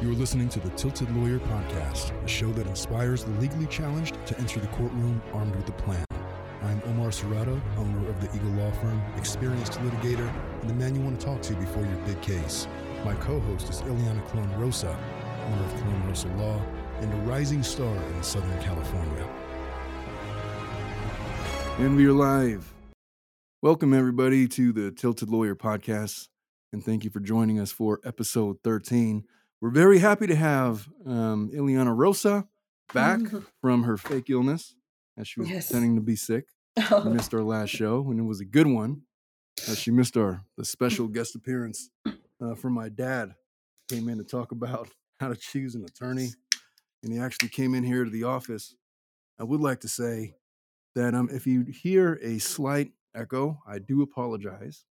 You are listening to the Tilted Lawyer Podcast, a show that inspires the legally challenged to enter the courtroom armed with a plan. I'm Omar Serrato, owner of the Eagle Law Firm, experienced litigator, and the man you want to talk to before your big case. My co-host is Iliana Colon Rosa, owner of Colon Rosa Law, and a rising star in Southern California. And we are live. Welcome, everybody, to the Tilted Lawyer Podcast. And thank you for joining us for episode 13. We're very happy to have um, Iliana Rosa back from her fake illness as she was Yes. pretending to be sick. We missed our last show, and it was a good one. Uh, she missed our the special guest appearance uh, from my dad. Came in to talk about how to choose an attorney, and he actually came in here to the office. I would like to say that um, if you hear a slight echo, I do apologize.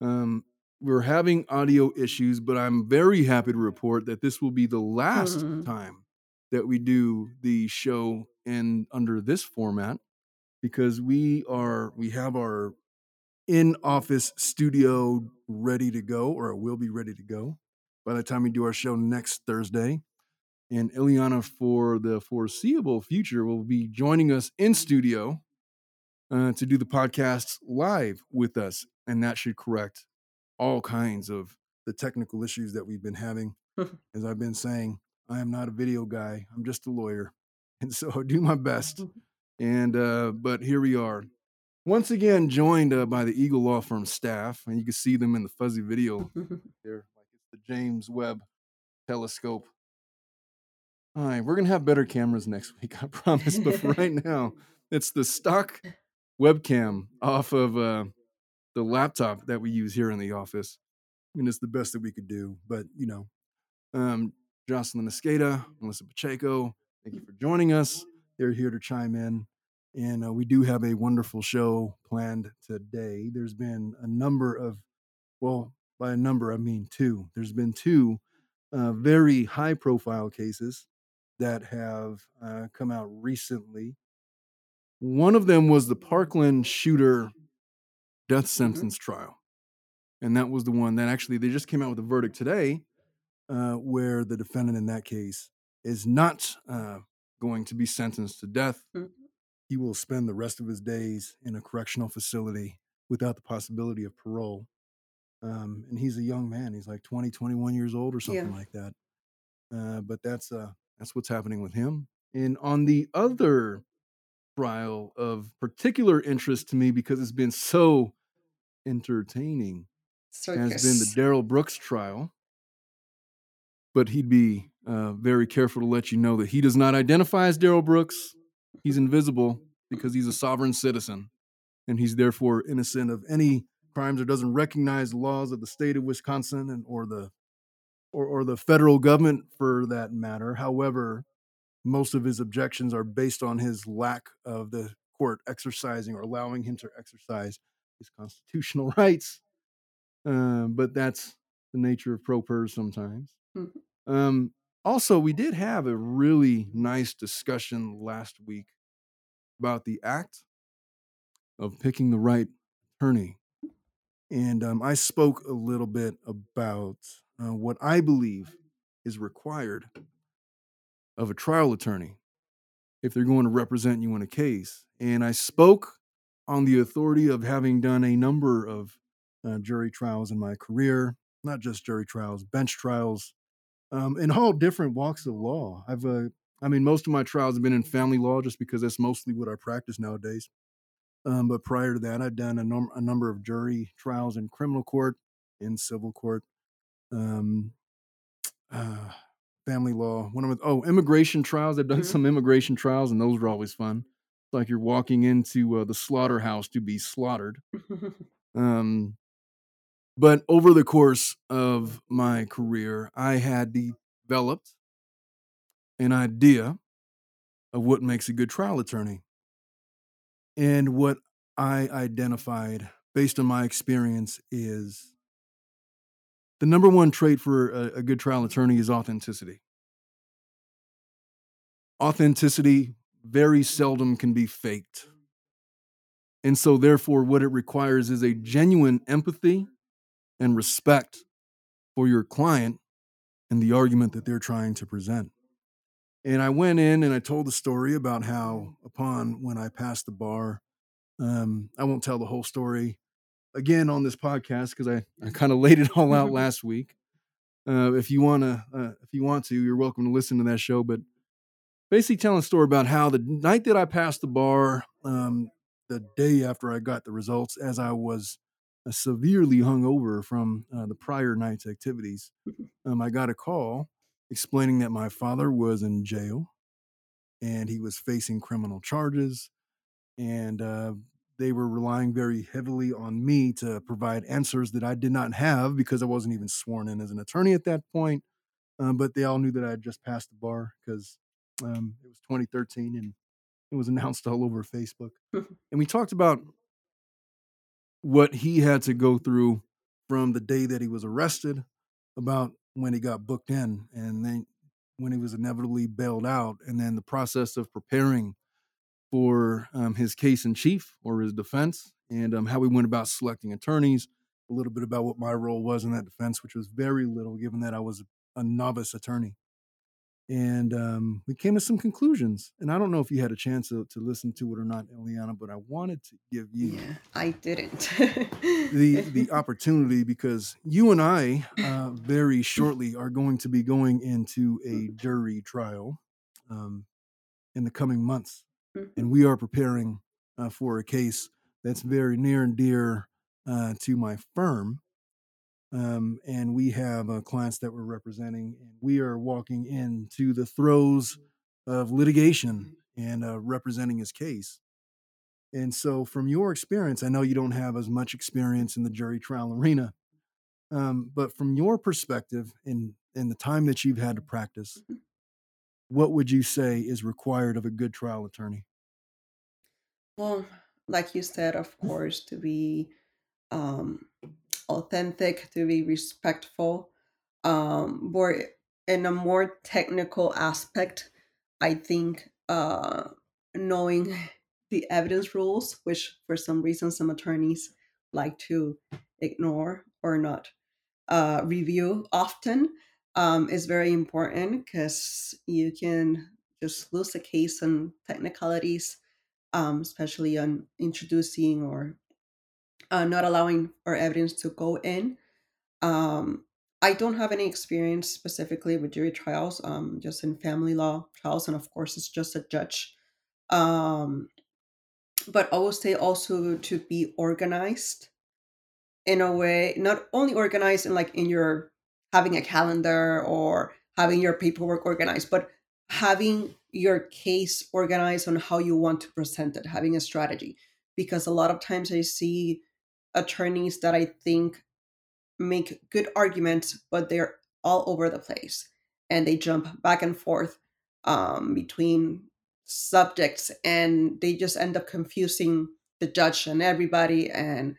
Um, we're having audio issues, but I'm very happy to report that this will be the last Mhm. time that we do the show in under this format because we are we have our in office studio ready to go or it will be ready to go by the time we do our show next Thursday. And Iliana, for the foreseeable future, will be joining us in studio uh, to do the podcast live with us. And that should correct all kinds of the technical issues that we've been having. As I've been saying, I am not a video guy, I'm just a lawyer. And so I do my best. And, uh, but here we are. Once again, joined uh, by the Eagle Law Firm staff, and you can see them in the fuzzy video there, like it's the James Webb telescope. All right, we're gonna have better cameras next week, I promise. But for right now, it's the stock webcam off of uh, the laptop that we use here in the office, and it's the best that we could do. But you know, um, Jocelyn Escada, Melissa Pacheco, thank you for joining us. They're here to chime in. And uh, we do have a wonderful show planned today. There's been a number of, well, by a number, I mean two. There's been two uh, very high profile cases that have uh, come out recently. One of them was the Parkland shooter death sentence trial. And that was the one that actually they just came out with a verdict today uh, where the defendant in that case is not uh, going to be sentenced to death. Mhm. He will spend the rest of his days in a correctional facility without the possibility of parole. Um, and he's a young man. He's like 20, 21 years old or something Yeah. like that. Uh, but that's uh, that's what's happening with him. And on the other trial of particular interest to me because it's been so entertaining has been the Darrell Brooks trial. But he'd be uh, very careful to let you know that he does not identify as Darrell Brooks. He's invisible because he's a sovereign citizen and he's therefore innocent of any crimes or doesn't recognize the laws of the state of Wisconsin and or the or, or the federal government for that matter. However, most of his objections are based on his lack of the court exercising or allowing him to exercise his constitutional rights. Um, but that's the nature of pro pers sometimes. Mhm. Um, also, we did have a really nice discussion last week about the act of picking the right attorney. And um, I spoke a little bit about uh, what I believe is required of a trial attorney if they're going to represent you in a case. And I spoke on the authority of having done a number of uh, jury trials in my career, not just jury trials, bench trials, um, in all different walks of law. I've, uh, I mean, most of my trials have been in family law just because that's mostly what I practice nowadays. Um, but prior to that, I'd done a, num- a number of jury trials in criminal court, in civil court, um, uh, family law. One of oh, immigration trials. I've done Mhm. some immigration trials, and those were always fun. It's like you're walking into uh, the slaughterhouse to be slaughtered. Um, but over the course of my career, I had developed an idea of what makes a good trial attorney. And what I identified based on my experience is the number one trait for a, a good trial attorney is authenticity. Authenticity very seldom can be faked. And so, therefore, what it requires is a genuine empathy and respect for your client and the argument that they're trying to present. And I went in and I told the story about how, upon when I passed the bar, um, I won't tell the whole story again on this podcast because I, I kind of laid it all out last week. Uh, if you want to, uh, if you want to, you're welcome to listen to that show. But basically, telling a story about how the night that I passed the bar, um, the day after I got the results, as I was uh, severely hungover from uh, the prior night's activities, um, I got a call explaining that my father was in jail and he was facing criminal charges, and uh, they were relying very heavily on me to provide answers that I did not have because I wasn't even sworn in as an attorney at that point. Um, but they all knew that I had just passed the bar because um, it was 2013 and it was announced all over Facebook. and we talked about what he had to go through from the day that he was arrested, about when he got booked in, and then when he was inevitably bailed out, and then the process of preparing for um, his case in chief or his defense, and um, how we went about selecting attorneys. A little bit about what my role was in that defense, which was very little, given that I was a novice attorney and um, we came to some conclusions. And I don't know if you had a chance to, to listen to it or not, Iliana, but I wanted to give you Yeah, I didn't. the the opportunity because you and I uh, very shortly are going to be going into a jury trial um, in the coming months, Mhm. and we are preparing uh, for a case that's very near and dear uh, to my firm. Um, and we have uh, clients that we're representing, and we are walking into the throes of litigation and uh, representing his case. And so, from your experience, I know you don't have as much experience in the jury trial arena, um, but from your perspective in in the time that you've had to practice, what would you say is required of a good trial attorney? well, like you said, of course, to be um, authentic, to be respectful. Um, but in a more technical aspect, I think uh, knowing the evidence rules, which for some reason some attorneys like to ignore or not uh, review often, um, is very important because you can just lose a case on technicalities, um, especially on introducing or uh, not allowing our evidence to go in. Um, I don't have any experience specifically with jury trials, um, just in family law trials, and of course, it's just a judge. Um, but I would say also to be organized in a way, not only organized in like in your having a calendar or having your paperwork organized, but having your case organized on how you want to present it, having a strategy. Because a lot of times I see attorneys that I think make good arguments, but they're all over the place and they jump back and forth um, between subjects and they just end up confusing the judge and everybody. And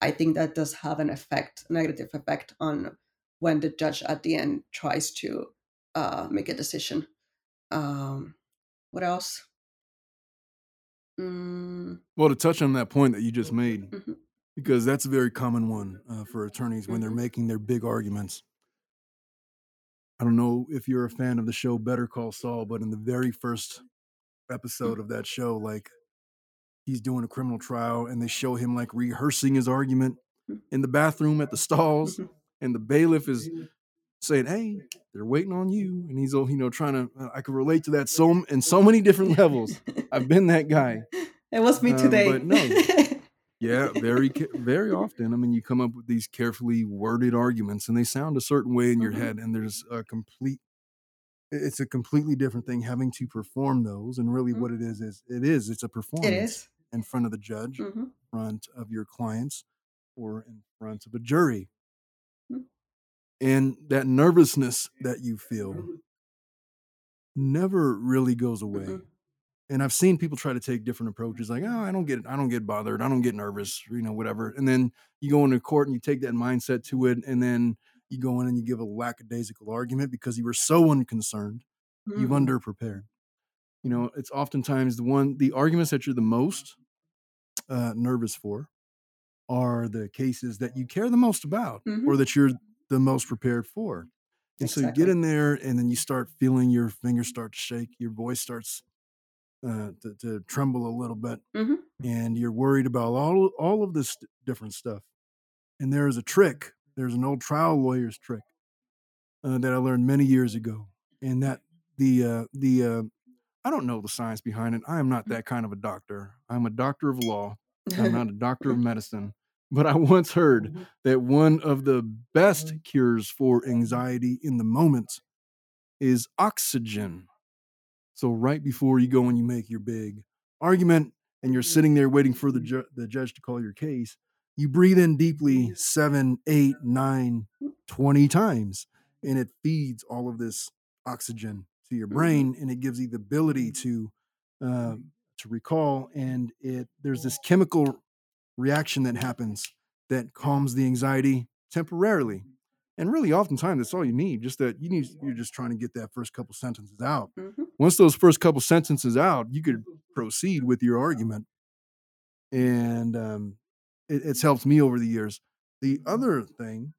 I think that does have an effect, a negative effect on when the judge at the end tries to uh, make a decision. Um, what else? Mm, Well, to touch on that point that you just made, mhm, because that's a very common one uh, for attorneys when they're Mhm. making their big arguments. I don't know if you're a fan of the show Better Call Saul, but in the very first episode of that show, like he's doing a criminal trial and they show him like rehearsing his argument Mhm. in the bathroom at the stalls, Mhm. and the bailiff is saying, "Hey, they're waiting on you," and he's all you know trying to. uh, I can relate to that so in so many different levels. I've been that guy. It was me Um, today. but no. Yeah, very, very often. I mean, you come up with these carefully worded arguments, and they sound a certain way in your Mhm. head, and there's a complete. It's a completely different thing having to perform those, and really, Mhm. what it is is it is it's a performance is. in front of the judge, hmm in front of your clients, or in front of a jury, Mhm. and that nervousness that you feel never really goes away Mhm. And I've seen people try to take different approaches, like, oh, I don't get, I don't get bothered, I don't get nervous, you know, whatever. And then you go into court and you take that mindset to it, and then you go in and you give a lackadaisical argument because you were so unconcerned, you've Mhm. underprepared. You know, it's oftentimes the one, the arguments that you're the most uh, nervous for are the cases that you care the most about or Mhm. that you're the most prepared for. And so you get in there, and then you start feeling your fingers start to shake, your voice starts uh, to, to tremble a little bit, hmm and you're worried about all all of this different stuff. And there is a trick. There's an old trial lawyer's trick uh, that I learned many years ago, and that the uh, the uh, I don't know the science behind it. I am not that kind of a doctor. I'm a doctor of law. I'm not a doctor of medicine. But I once heard that one of the best cures for anxiety in the moment is oxygen. So right before you go and you make your big argument and you're mm-hmm. sitting there waiting for the, mm-hmm. ju- the judge to call your case, you breathe in deeply mm-hmm. seven, eight, nine, 20 times. And it feeds all of this oxygen to your brain and it gives you the ability to uh, to recall. And it there's this chemical reaction that happens that calms the anxiety temporarily. And really, oftentimes, that's all you need. Just that you need, you're just trying to get that first couple sentences out. hmm Once those first couple sentences out, you could proceed with your argument. And um, it, it's helped me over the years. The other thing,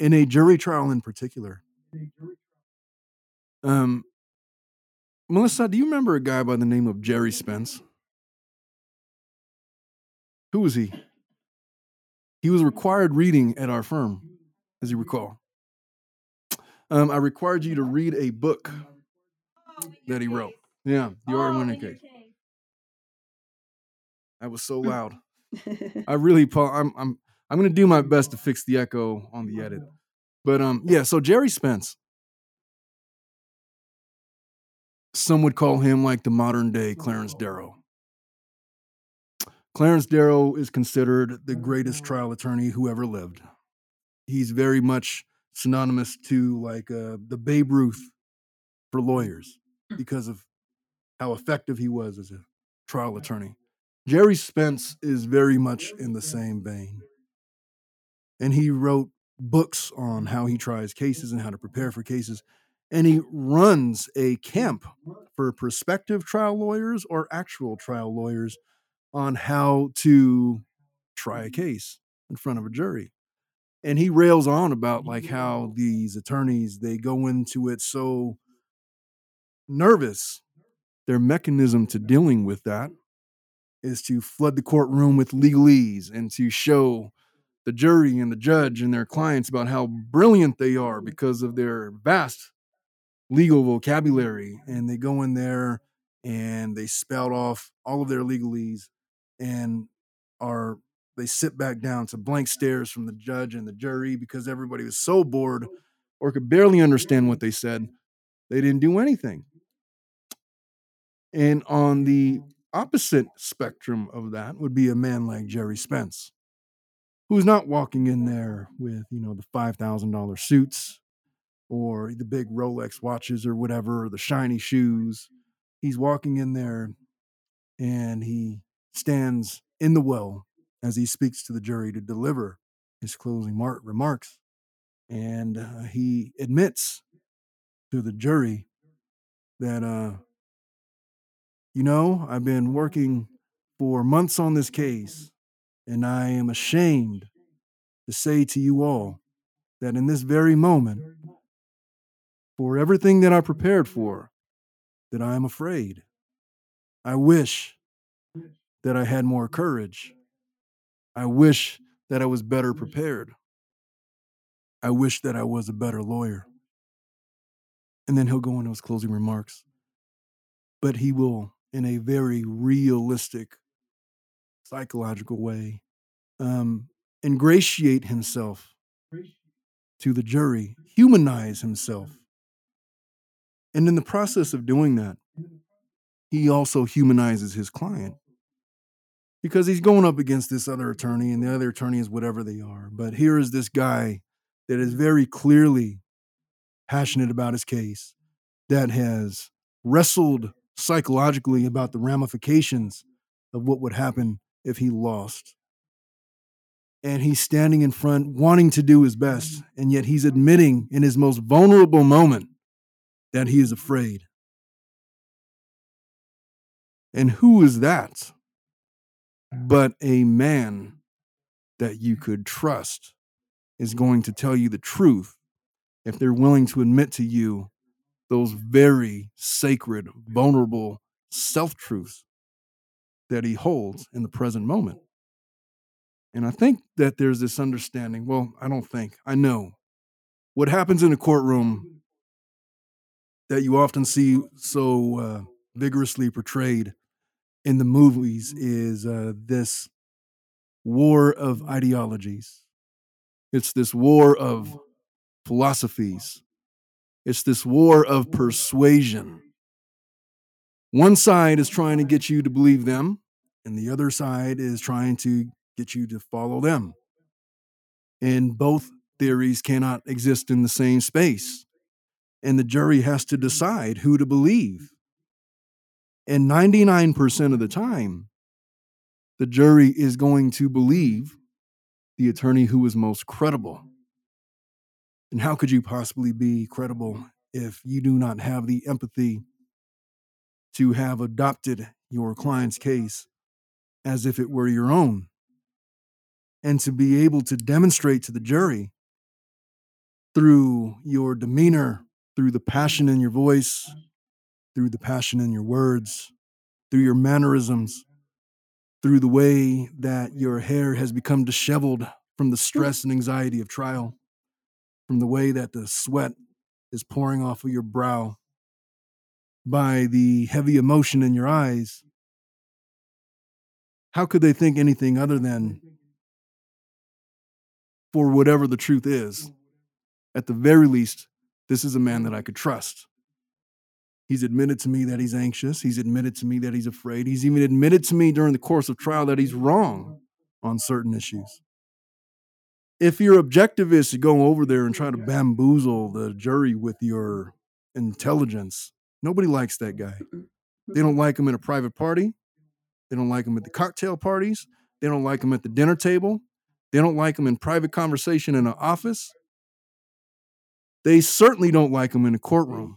in a jury trial in particular, um, Melissa, do you remember a guy by the name of Gerry Spence? Who was he? He was required reading at our firm, as you recall. Um, I required you to read a book that he wrote. Yeah, the R. Winning case. That was so loud. I really, Paul, I'm, I'm, I'm going to do my best to fix the echo on the edit. But um, yeah. So Gerry Spence, some would call him like the modern day Clarence Darrow. Clarence Darrow is considered the greatest trial attorney who ever lived. He's very much synonymous to like uh, the Babe Ruth for lawyers Mm. because of how effective he was as a trial attorney. Gerry Spence is very much in the same vein. And he wrote books on how he tries cases and how to prepare for cases. And he runs a camp for prospective trial lawyers or actual trial lawyers on how to try a case in front of a jury. And he rails on about like how these attorneys they go into it so nervous. Their mechanism to dealing with that is to flood the courtroom with legalese and to show the jury and the judge and their clients about how brilliant they are because of their vast legal vocabulary. And they go in there and they spout off all of their legalese and are they sit back down to blank stares from the judge and the jury because everybody was so bored or could barely understand what they said. They didn't do anything. And on the opposite spectrum of that would be a man like Gerry Spence, who's not walking in there with, you know, the $5,000 suits or the big Rolex watches or whatever, or the shiny shoes. He's walking in there and he stands in the well as he speaks to the jury to deliver his closing mar- remarks. And uh, he admits to the jury that, uh, you know, I've been working for months on this case, and I am ashamed to say to you all that in this very moment, for everything that I prepared for, that I am afraid. I wish that I had more courage. I wish that I was better prepared. I wish that I was a better lawyer. And then he'll go into his closing remarks. But he will, in a very realistic, psychological way, um, ingratiate himself to the jury, humanize himself. And in the process of doing that, he also humanizes his client because he's going up against this other attorney, and the other attorney is whatever they are. But here is this guy that is very clearly passionate about his case, that has wrestled psychologically about the ramifications of what would happen if he lost. And he's standing in front, wanting to do his best, mm-hmm. and yet he's admitting in his most vulnerable moment that he is afraid. And who is that? Mm-hmm. But a man that you could trust is going to tell you the truth if they're willing to admit to you those very sacred, vulnerable self truths that he holds in the present moment. And I think that there's this understanding. Well, I don't think, I know. What happens in a courtroom that you often see so uh, vigorously portrayed in the movies is uh, this war of ideologies. It's this war of philosophies. It's this war of persuasion. One side is trying to get you to believe them, and the other side is trying to get you to follow them. And both theories cannot exist in the same space. And the jury has to decide who to believe. And 99% of the time, the jury is going to believe the attorney who is most credible. And how could you possibly be credible if you do not have the empathy to have adopted your client's case as if it were your own? And to be able to demonstrate to the jury through your demeanor, through the passion in your voice, through the passion in your words, through your mannerisms, through the way that your hair has become disheveled from the stress and anxiety of trial, from the way that the sweat is pouring off of your brow, by the heavy emotion in your eyes. How could they think anything other than for whatever the truth is? At the very least, this is a man that I could trust. He's admitted to me that he's anxious. He's admitted to me that he's afraid. He's even admitted to me during the course of trial that he's wrong on certain issues. If your objective is to go over there and try to bamboozle the jury with your intelligence, nobody likes that guy. They don't like him in a private party. They don't like him at the cocktail parties. They don't like him at the dinner table. They don't like him in private conversation in an office. They certainly don't like him in a courtroom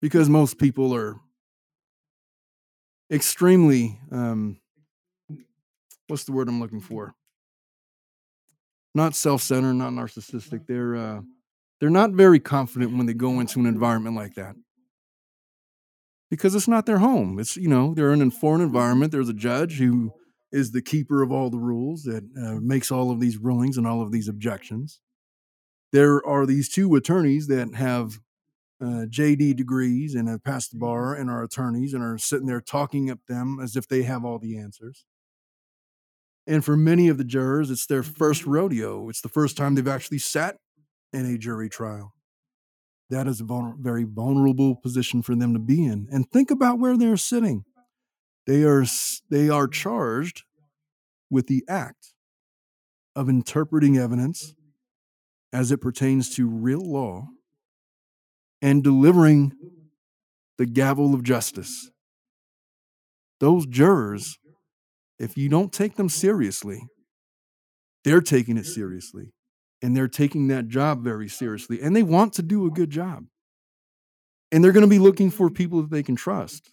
because most people are extremely um, what's the word i'm looking for not self-centered not narcissistic. They're uh, they're not very confident when they go into an environment like that. Because it's not their home. It's you know they're in a foreign environment. There's a judge who is the keeper of all the rules that uh, makes all of these rulings and all of these objections. There are these two attorneys that have uh, JD degrees and have passed the bar and are attorneys and are sitting there talking at them as if they have all the answers. And for many of the jurors, it's their mm-hmm. first rodeo. It's the first time they've actually sat in a jury trial. That is a vulner- very vulnerable position for them to be in. And think about where they're sitting. They are they are charged with the act of interpreting evidence as it pertains to real law and delivering the gavel of justice. Those jurors, if you don't take them seriously, they're taking it seriously and they're taking that job very seriously and they want to do a good job. And they're going to be looking for people that they can trust.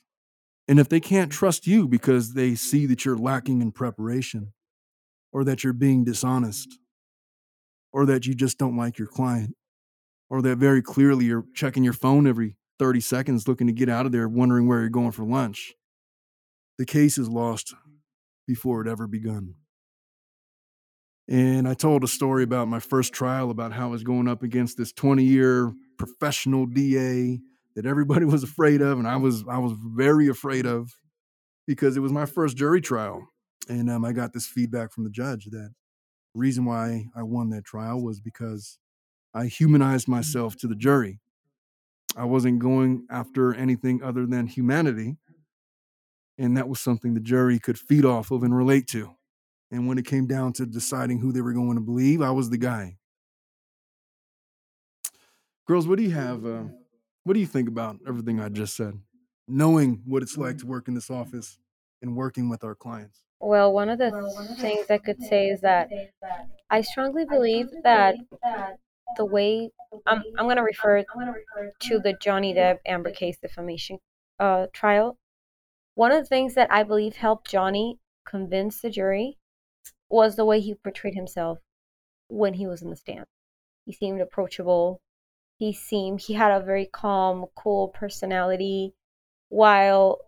And if they can't trust you because they see that you're lacking in preparation or that you're being dishonest or that you just don't like your client, or that very clearly you're checking your phone every 30 seconds looking to get out of there, wondering where you're going for lunch. The case is lost before it ever begun. And I told a story about my first trial about how I was going up against this 20 year professional DA that everybody was afraid of, and I was I was very afraid of because it was my first jury trial. And um, I got this feedback from the judge that the reason why I won that trial was because I humanized myself to the jury. I wasn't going after anything other than humanity. And that was something the jury could feed off of and relate to. And when it came down to deciding who they were going to believe, I was the guy. Girls, what do you have? Uh, what do you think about everything I just said? Knowing what it's like to work in this office and working with our clients. Well, one of the things I could say is that I strongly believe that the way I'm, I'm going to refer to the Johnny Depp Amber Case defamation uh, trial. One of the things that I believe helped Johnny convince the jury was the way he portrayed himself when he was in the stand. He seemed approachable. He seemed he had a very calm, cool personality, while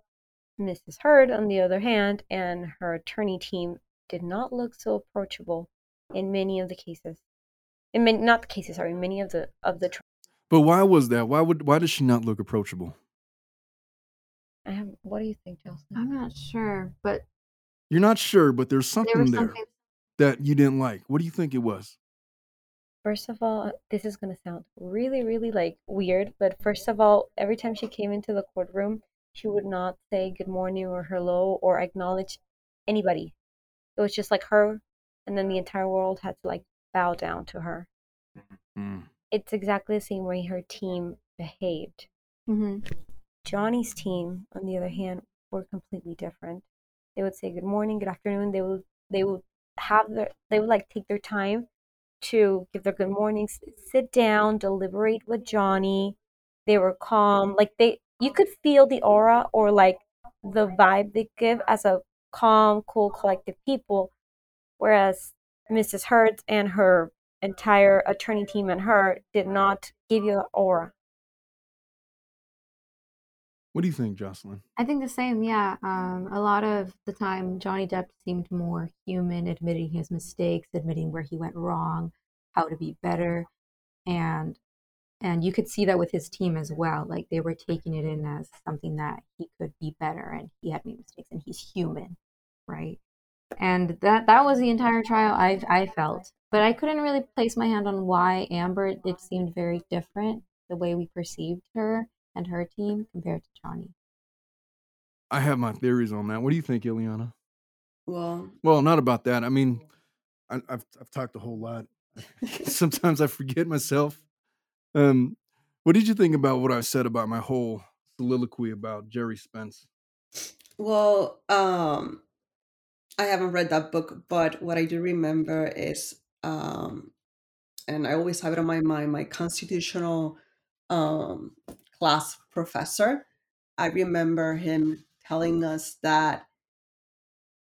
Mrs. Heard, on the other hand, and her attorney team did not look so approachable in many of the cases. In many, not the cases, sorry, many of the of the. But why was that? Why would why does she not look approachable? I have, what do you think, Chelsea? I'm not sure, but You're not sure, but there's there something was there something. that you didn't like. What do you think it was? First of all, this is gonna sound really, really like weird, but first of all, every time she came into the courtroom, she would not say good morning or hello or acknowledge anybody. It was just like her, and then the entire world had to like bow down to her. Mm. It's exactly the same way her team behaved. hmm Johnny's team, on the other hand, were completely different. They would say good morning, good afternoon. They would they would have their they would like take their time to give their good mornings, sit down, deliberate with Johnny. They were calm, like they you could feel the aura or like the vibe they give as a calm, cool, collected people. Whereas Mrs. Hertz and her entire attorney team and her did not give you the aura. What do you think, Jocelyn? I think the same. Yeah. Um, a lot of the time, Johnny Depp seemed more human, admitting his mistakes, admitting where he went wrong, how to be better, and and you could see that with his team as well. Like they were taking it in as something that he could be better, and he had made mistakes, and he's human, right? And that that was the entire trial. I I felt, but I couldn't really place my hand on why Amber. It seemed very different the way we perceived her and her team compared to Johnny. I have my theories on that. What do you think, Iliana? Well, Well, not about that. I mean, I, I've I've talked a whole lot. Sometimes I forget myself. Um, what did you think about what I said about my whole soliloquy about Gerry Spence? well, um, I haven't read that book, but what I do remember is, um, and I always have it on my mind, my constitutional um, class professor. I remember him telling us that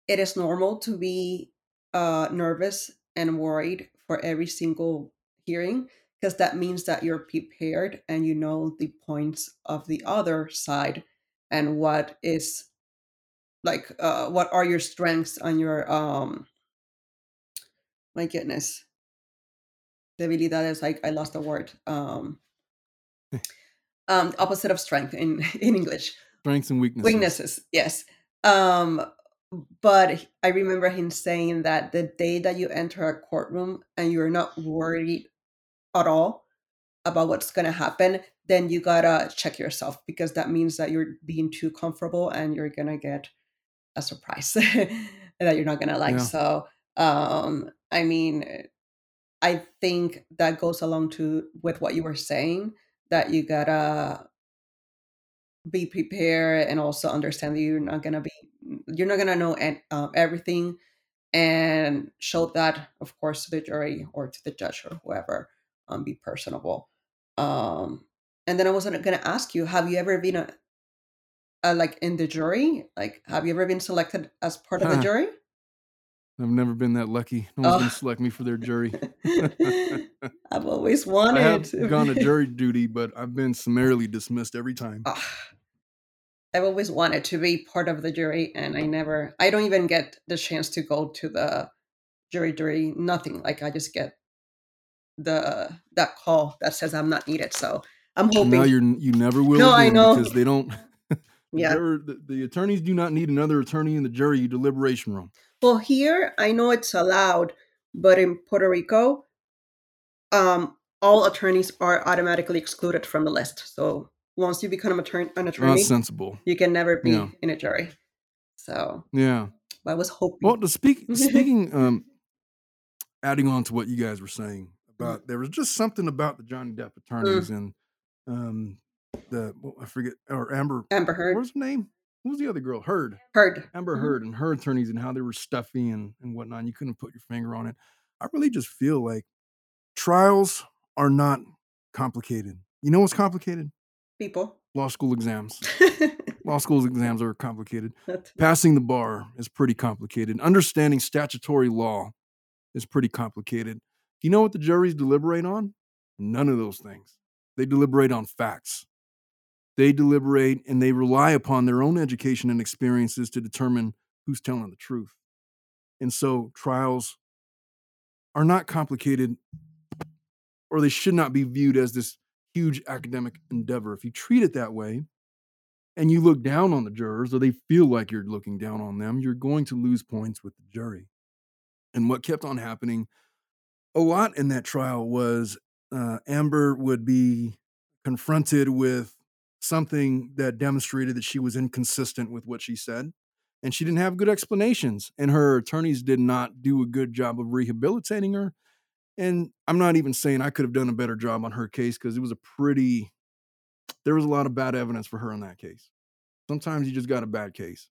it is normal to be uh, nervous and worried for every single hearing because that means that you're prepared and you know the points of the other side and what is like uh, what are your strengths and your um my goodness debilidades like i lost the word um um opposite of strength in in english Strengths and weaknesses. weaknesses yes um but i remember him saying that the day that you enter a courtroom and you're not worried at all about what's going to happen then you gotta check yourself because that means that you're being too comfortable and you're gonna get a surprise that you're not gonna like Yeah. so um i mean i think that goes along to with what you were saying that you gotta be prepared and also understand that you're not gonna be you're not gonna know um, everything and show that of course to the jury or to the judge or whoever um, be personable. Um and then i was gonna ask you have you ever been a, a like in the jury? Like have you ever been selected as part of the jury I've never been that lucky. No one's Oh. gonna select me for their jury. i've always wanted. I have gone to jury duty, but I've been summarily dismissed every time. Ah, I've always wanted to be part of the jury, and I never. I don't even get the chance to go to the jury jury. Nothing. Like I just get the that call that says I'm not needed. So I'm hoping. now you're you never will No, I know. because they don't. yeah. The, the attorneys do not need another attorney in the jury deliberation room. Well, here I know it's allowed, but in Puerto Rico, um, all attorneys are automatically excluded from the list. So once you become an attorney, an attorney sensible. you can never be Yeah. in a jury. So Yeah. I was hoping. Well, to speak speaking, um, adding on to what you guys were saying about there was just something about the Johnny Depp attorneys and um the well, I forget or Amber. Amber What Heard was her name? Who was the other girl? Heard. heard. Amber Mhm. Heard and her attorneys and how they were stuffy and, and whatnot. and You couldn't put your finger on it. I really just feel like trials are not complicated. You know what's complicated? people. Law school exams. Law school exams are complicated. That- Passing the bar is pretty complicated. Understanding statutory law is pretty complicated. Do you know what the juries deliberate on? None of those things. They deliberate on facts. They deliberate and they rely upon their own education and experiences to determine who's telling the truth. And so trials are not complicated or they should not be viewed as this huge academic endeavor. If you treat it that way and you look down on the jurors or they feel like you're looking down on them, you're going to lose points with the jury. And what kept on happening a lot in that trial was uh, Amber would be confronted with something that demonstrated that she was inconsistent with what she said. And she didn't have good explanations. And her attorneys did not do a good job of rehabilitating her. And I'm not even saying I could have done a better job on her case because it was a pretty, there was a lot of bad evidence for her in that case. Sometimes you just got a bad case.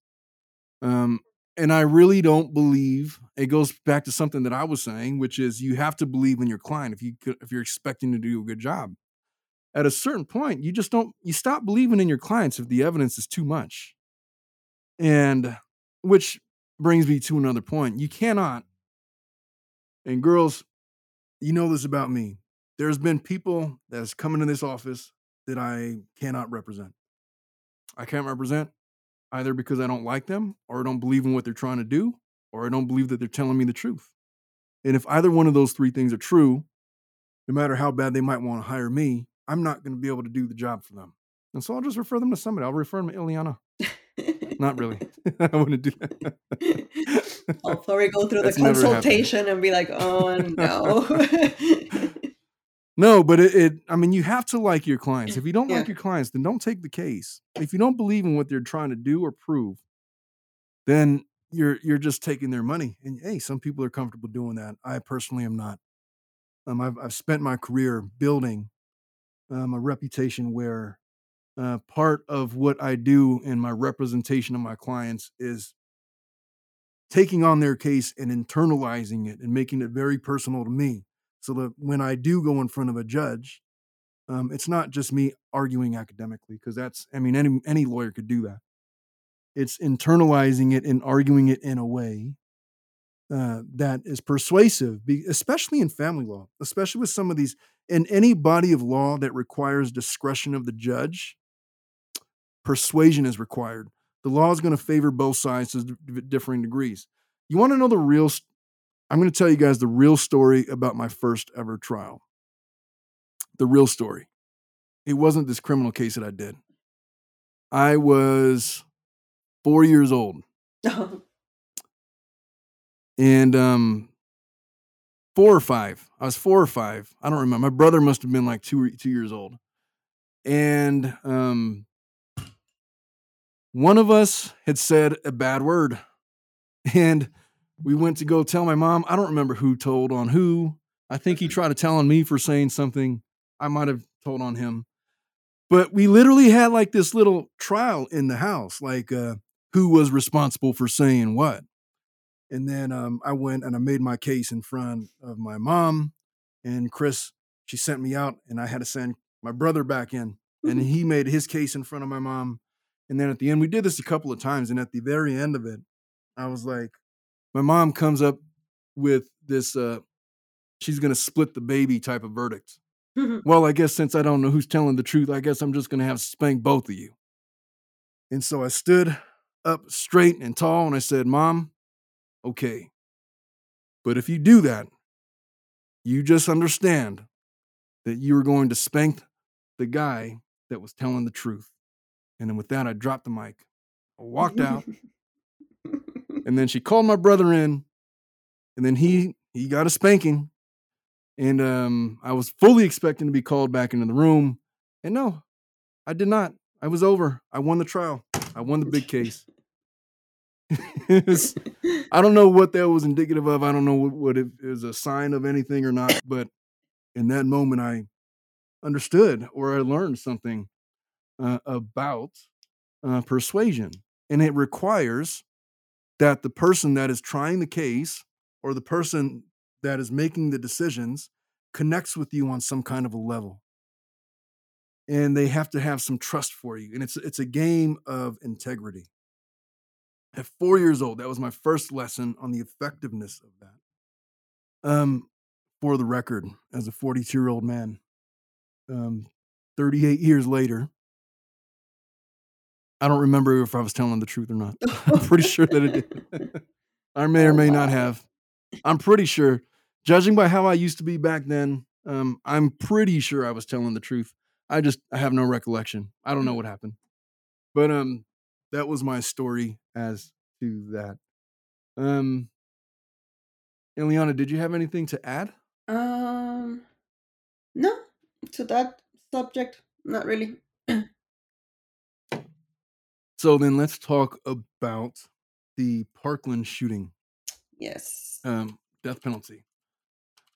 Um, and I really don't believe it goes back to something that I was saying, which is you have to believe in your client if you could, if you're expecting to do a good job. At a certain point, you just don't you stop believing in your clients if the evidence is too much. And which brings me to another point. You cannot, and girls, you know this about me. There's been people that's come into this office that I cannot represent. I can't represent either because I don't like them or I don't believe in what they're trying to do or I don't believe that they're telling me the truth. And if either one of those three things are true, no matter how bad they might want to hire me, I'm not going to be able to do the job for them. And so I'll just refer them to somebody. I'll refer them to Iliana. not really. I wouldn't do that. I'll probably go through the consultation and be like, oh no. No, but it, it, I mean, you have to like your clients. If you don't yeah. like your clients, then don't take the case. If you don't believe in what they're trying to do or prove, then you're you're just taking their money. And hey, some people are comfortable doing that. I personally am not. Um, I've I've spent my career building um, a reputation where uh, part of what I do in my representation of my clients is taking on their case and internalizing it and making it very personal to me so that when I do go in front of a judge, um, it's not just me arguing academically because that's I mean any any lawyer could do that. It's internalizing it and arguing it in a way uh, that is persuasive, especially in family law, especially with some of these in any body of law that requires discretion of the judge. Persuasion is required. The law is going to favor both sides to differing degrees. You want to know the real I'm going to tell you guys the real story about my first ever trial. The real story. It wasn't this criminal case that I did. I was four years old. and um, four or five. I was four or five. I don't remember. My brother must have been like two two years old. And um, one of us had said a bad word. And we went to go tell my mom. I don't remember who told on who. I think he tried to tell on me for saying something. I might have told on him. But we literally had like this little trial in the house, like uh, who was responsible for saying what. And then um, I went and I made my case in front of my mom and Chris. She sent me out, and I had to send my brother back in, and he made his case in front of my mom. And then at the end, we did this a couple of times. And at the very end of it, I was like, my mom comes up with this uh she's gonna split the baby type of verdict. well, I guess since I don't know who's telling the truth, I guess I'm just gonna have to spank both of you. And so I stood up straight and tall and I said, Mom, okay. But if you do that, you just understand that you are going to spank the guy that was telling the truth. And then with that, I dropped the mic. I walked out. And then she called my brother in, and then he he got a spanking. And um, I was fully expecting to be called back into the room. And no, I did not. I was over. I won the trial. I won the big case. I don't know what that was indicative of. I don't know what, what it is a sign of anything or not. But in that moment, I understood or I learned something uh, about uh, persuasion. And it requires that the person that is trying the case or the person that is making the decisions connects with you on some kind of a level and they have to have some trust for you and it's it's a game of integrity at 4 years old that was my first lesson on the effectiveness of that um for the record as a 42 year old man um, 38 years later. I don't remember if I was telling the truth or not. I'm pretty sure that it did. I may or Oh, may not have. I'm pretty sure, judging by how I used to be back then, um, I'm pretty sure I was telling the truth. I just I have no recollection. I don't know what happened. But um that was my story as to that. Um Iliana, did you have anything to add? Um, no, to that subject, not really. So then let's talk about the Parkland shooting, Yes. um, death penalty.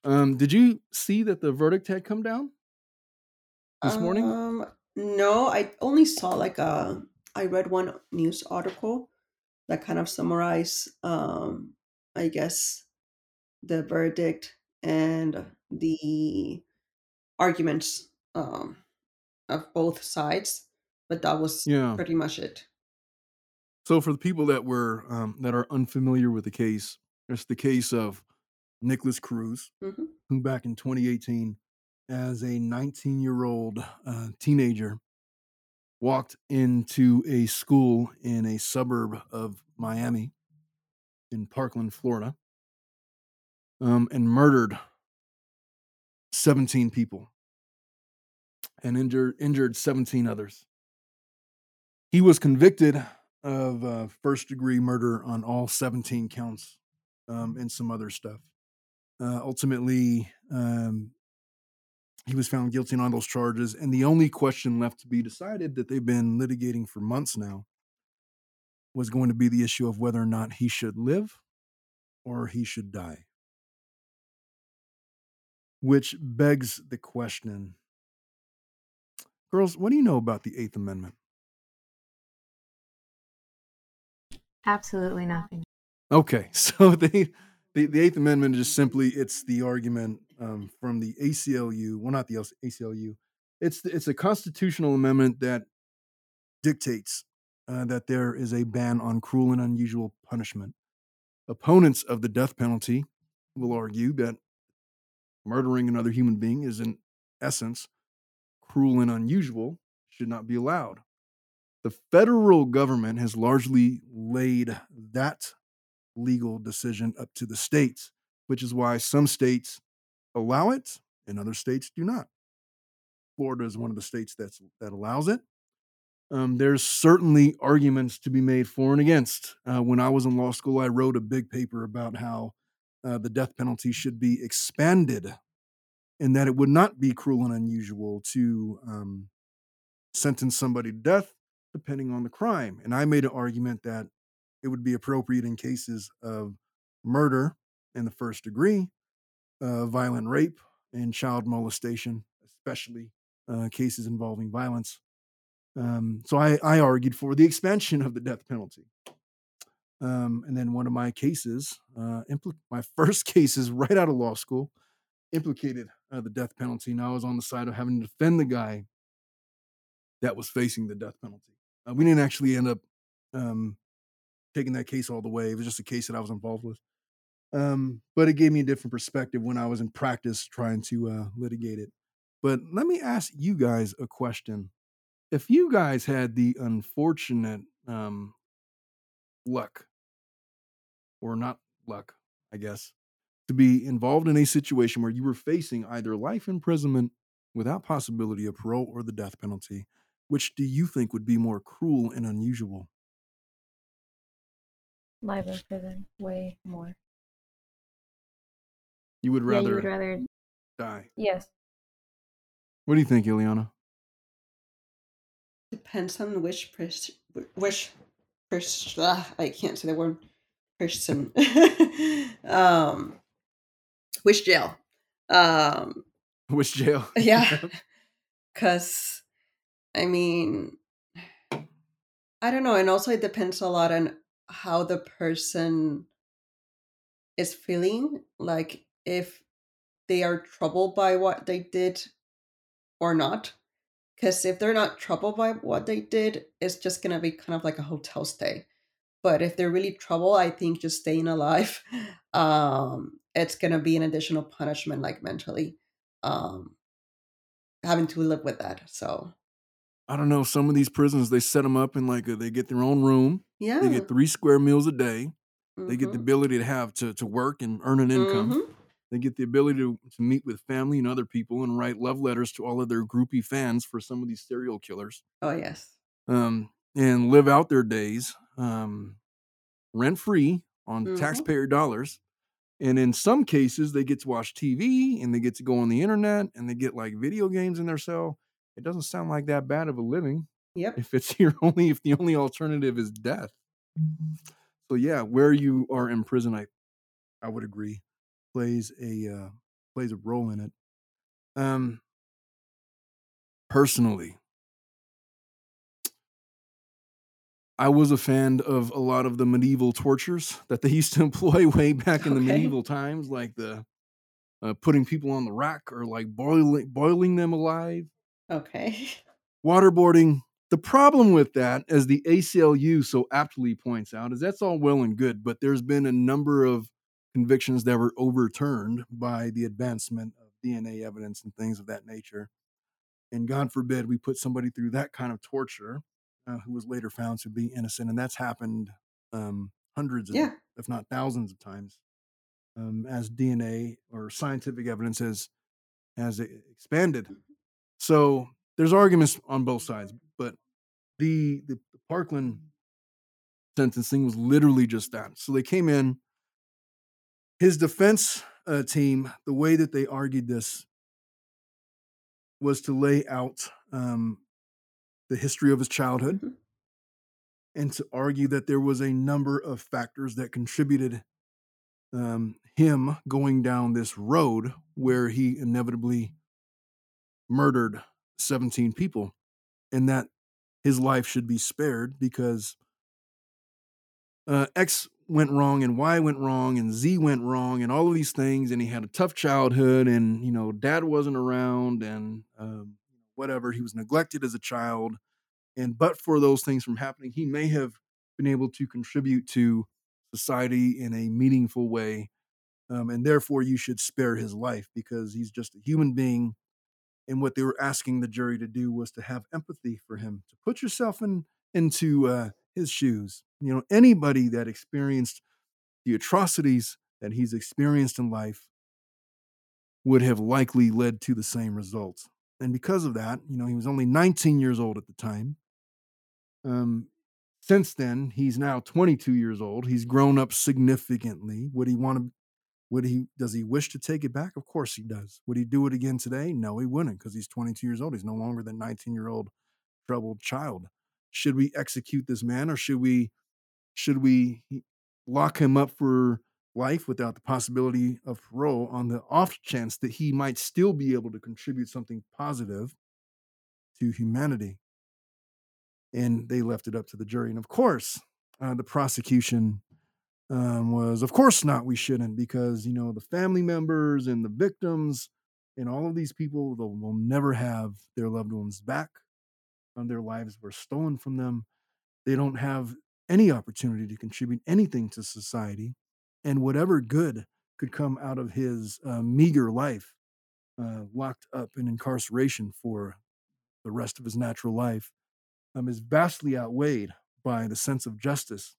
Um, did you see that the verdict had come down this morning? Um, no, I only saw like a. I read one news article that kind of summarized, um, I guess, the verdict and the arguments um, of both sides, but that was Yeah. pretty much it. So for the people that were um, that are unfamiliar with the case, it's the case of Nikolas Cruz, hmm who back in 2018, as a 19 year old uh, teenager, walked into a school in a suburb of Miami, in Parkland, Florida, um, and murdered 17 people and injured injured 17 others. He was convicted of uh, first degree murder on all 17 counts um, and some other stuff. Uh, ultimately, um, he was found guilty on all those charges, and the only question left to be decided that they've been litigating for months now was going to be the issue of whether or not he should live or he should die. Which begs the question girls, what do you know about the Eighth Amendment? Absolutely nothing. Okay, so they, the the Eighth Amendment is just simply it's the argument um, from the ACLU. Well, not the ACLU. It's it's a constitutional amendment that dictates uh, that there is a ban on cruel and unusual punishment. Opponents of the death penalty will argue that murdering another human being is in essence cruel and unusual, should not be allowed. The federal government has largely laid that legal decision up to the states, which is why some states allow it and other states do not. Florida is one of the states that's that allows it. Um, there's certainly arguments to be made for and against. Uh, when I was in law school, I wrote a big paper about how uh, the death penalty should be expanded and that it would not be cruel and unusual to um, sentence somebody to death depending on the crime. And I made an argument that it would be appropriate in cases of murder in the first degree, uh, violent rape, and child molestation, especially uh, cases involving violence. Um, so I, I argued for the expansion of the death penalty. Um, and then one of my cases, uh, impl- my first cases right out of law school, implicated uh, the death penalty. And I was on the side of having to defend the guy that was facing the death penalty. Uh, we didn't actually end up um, taking that case all the way. It was just a case that I was involved with. Um, but it gave me a different perspective when I was in practice trying to uh, litigate it. But let me ask you guys a question. If you guys had the unfortunate um, luck, or not luck, I guess, to be involved in a situation where you were facing either life imprisonment without possibility of parole or the death penalty, which do you think would be more cruel and unusual? Live in prison, way more. You would Yeah, rather you would rather die. Yes. What do you think, Iliana? Depends on which person, which person. I can't say the word person. um, which jail? Um, Which jail? yeah, because I mean, I don't know, and also it depends a lot on how the person is feeling. Like if they are troubled by what they did or not. Because if they're not troubled by what they did, it's just gonna be kind of like a hotel stay. But if they're really troubled, I think just staying alive, um, it's gonna be an additional punishment, like mentally. Um, having to live with that. So I don't know. Some of these prisons, they set them up in like a, they get their own room. yeah. They get three square meals a day. They get the Mhm. ability to have to, to work and earn an income. Mhm. They get the ability to, to meet with family and other people and write love letters to all of their groupie fans for some of these serial killers. Oh yes. Um, and live out their days um, rent free on Mhm. taxpayer dollars. And in some cases, they get to watch TV and they get to go on the internet and they get like video games in their cell. It doesn't sound like that bad of a living Yep. if it's your only if the only alternative is death. So yeah, where you are in prison, I I would agree, plays a uh, plays a role in it. Um, personally, I was a fan of a lot of the medieval tortures that they used to employ way back in the medieval times, like the uh, putting people on the rack or like boiling boiling them alive. Okay. waterboarding. The problem with that, as the ACLU so aptly points out, is that's all well and good, but there's been a number of convictions that were overturned by the advancement of DNA evidence and things of that nature. And God forbid we put somebody through that kind of torture uh, who was later found to be innocent. And that's happened um, hundreds of, Yeah. if not thousands of times um, as DNA or scientific evidence has, has expanded. So there's arguments on both sides, but the, the Parkland sentencing was literally just that. So they came in. His defense uh, team, the way that they argued this was to lay out um, the history of his childhood Mhm. and to argue that there was a number of factors that contributed um, him going down this road where he inevitably murdered 17 people and that his life should be spared because uh, X went wrong and Y went wrong and Z went wrong and all of these things and he had a tough childhood and you know dad wasn't around and um, whatever he was neglected as a child. And but for those things from happening he may have been able to contribute to society in a meaningful way um, and therefore you should spare his life because he's just a human being. And what they were asking the jury to do was to have empathy for him to put yourself in into uh, his shoes you know anybody that experienced the atrocities that he's experienced in life would have likely led to the same results and because of that you know he was only 19 years old at the time um, since then he's now 22 years old he's grown up significantly would he want to would he does he wish to take it back? Of course he does. Would he do it again today? No, he wouldn't because he's 22 years old. He's no longer the 19 year old troubled child. Should we execute this man or should we should we lock him up for life without the possibility of parole on the off chance that he might still be able to contribute something positive to humanity? And they left it up to the jury. And of course, uh, the prosecution um, was, of course not, we shouldn't, because, you know, the family members and the victims and all of these people will, will never have their loved ones back. Their lives were stolen from them. They don't have any opportunity to contribute anything to society. And whatever good could come out of his uh, meager life, uh, locked up in incarceration for the rest of his natural life, um, is vastly outweighed by the sense of justice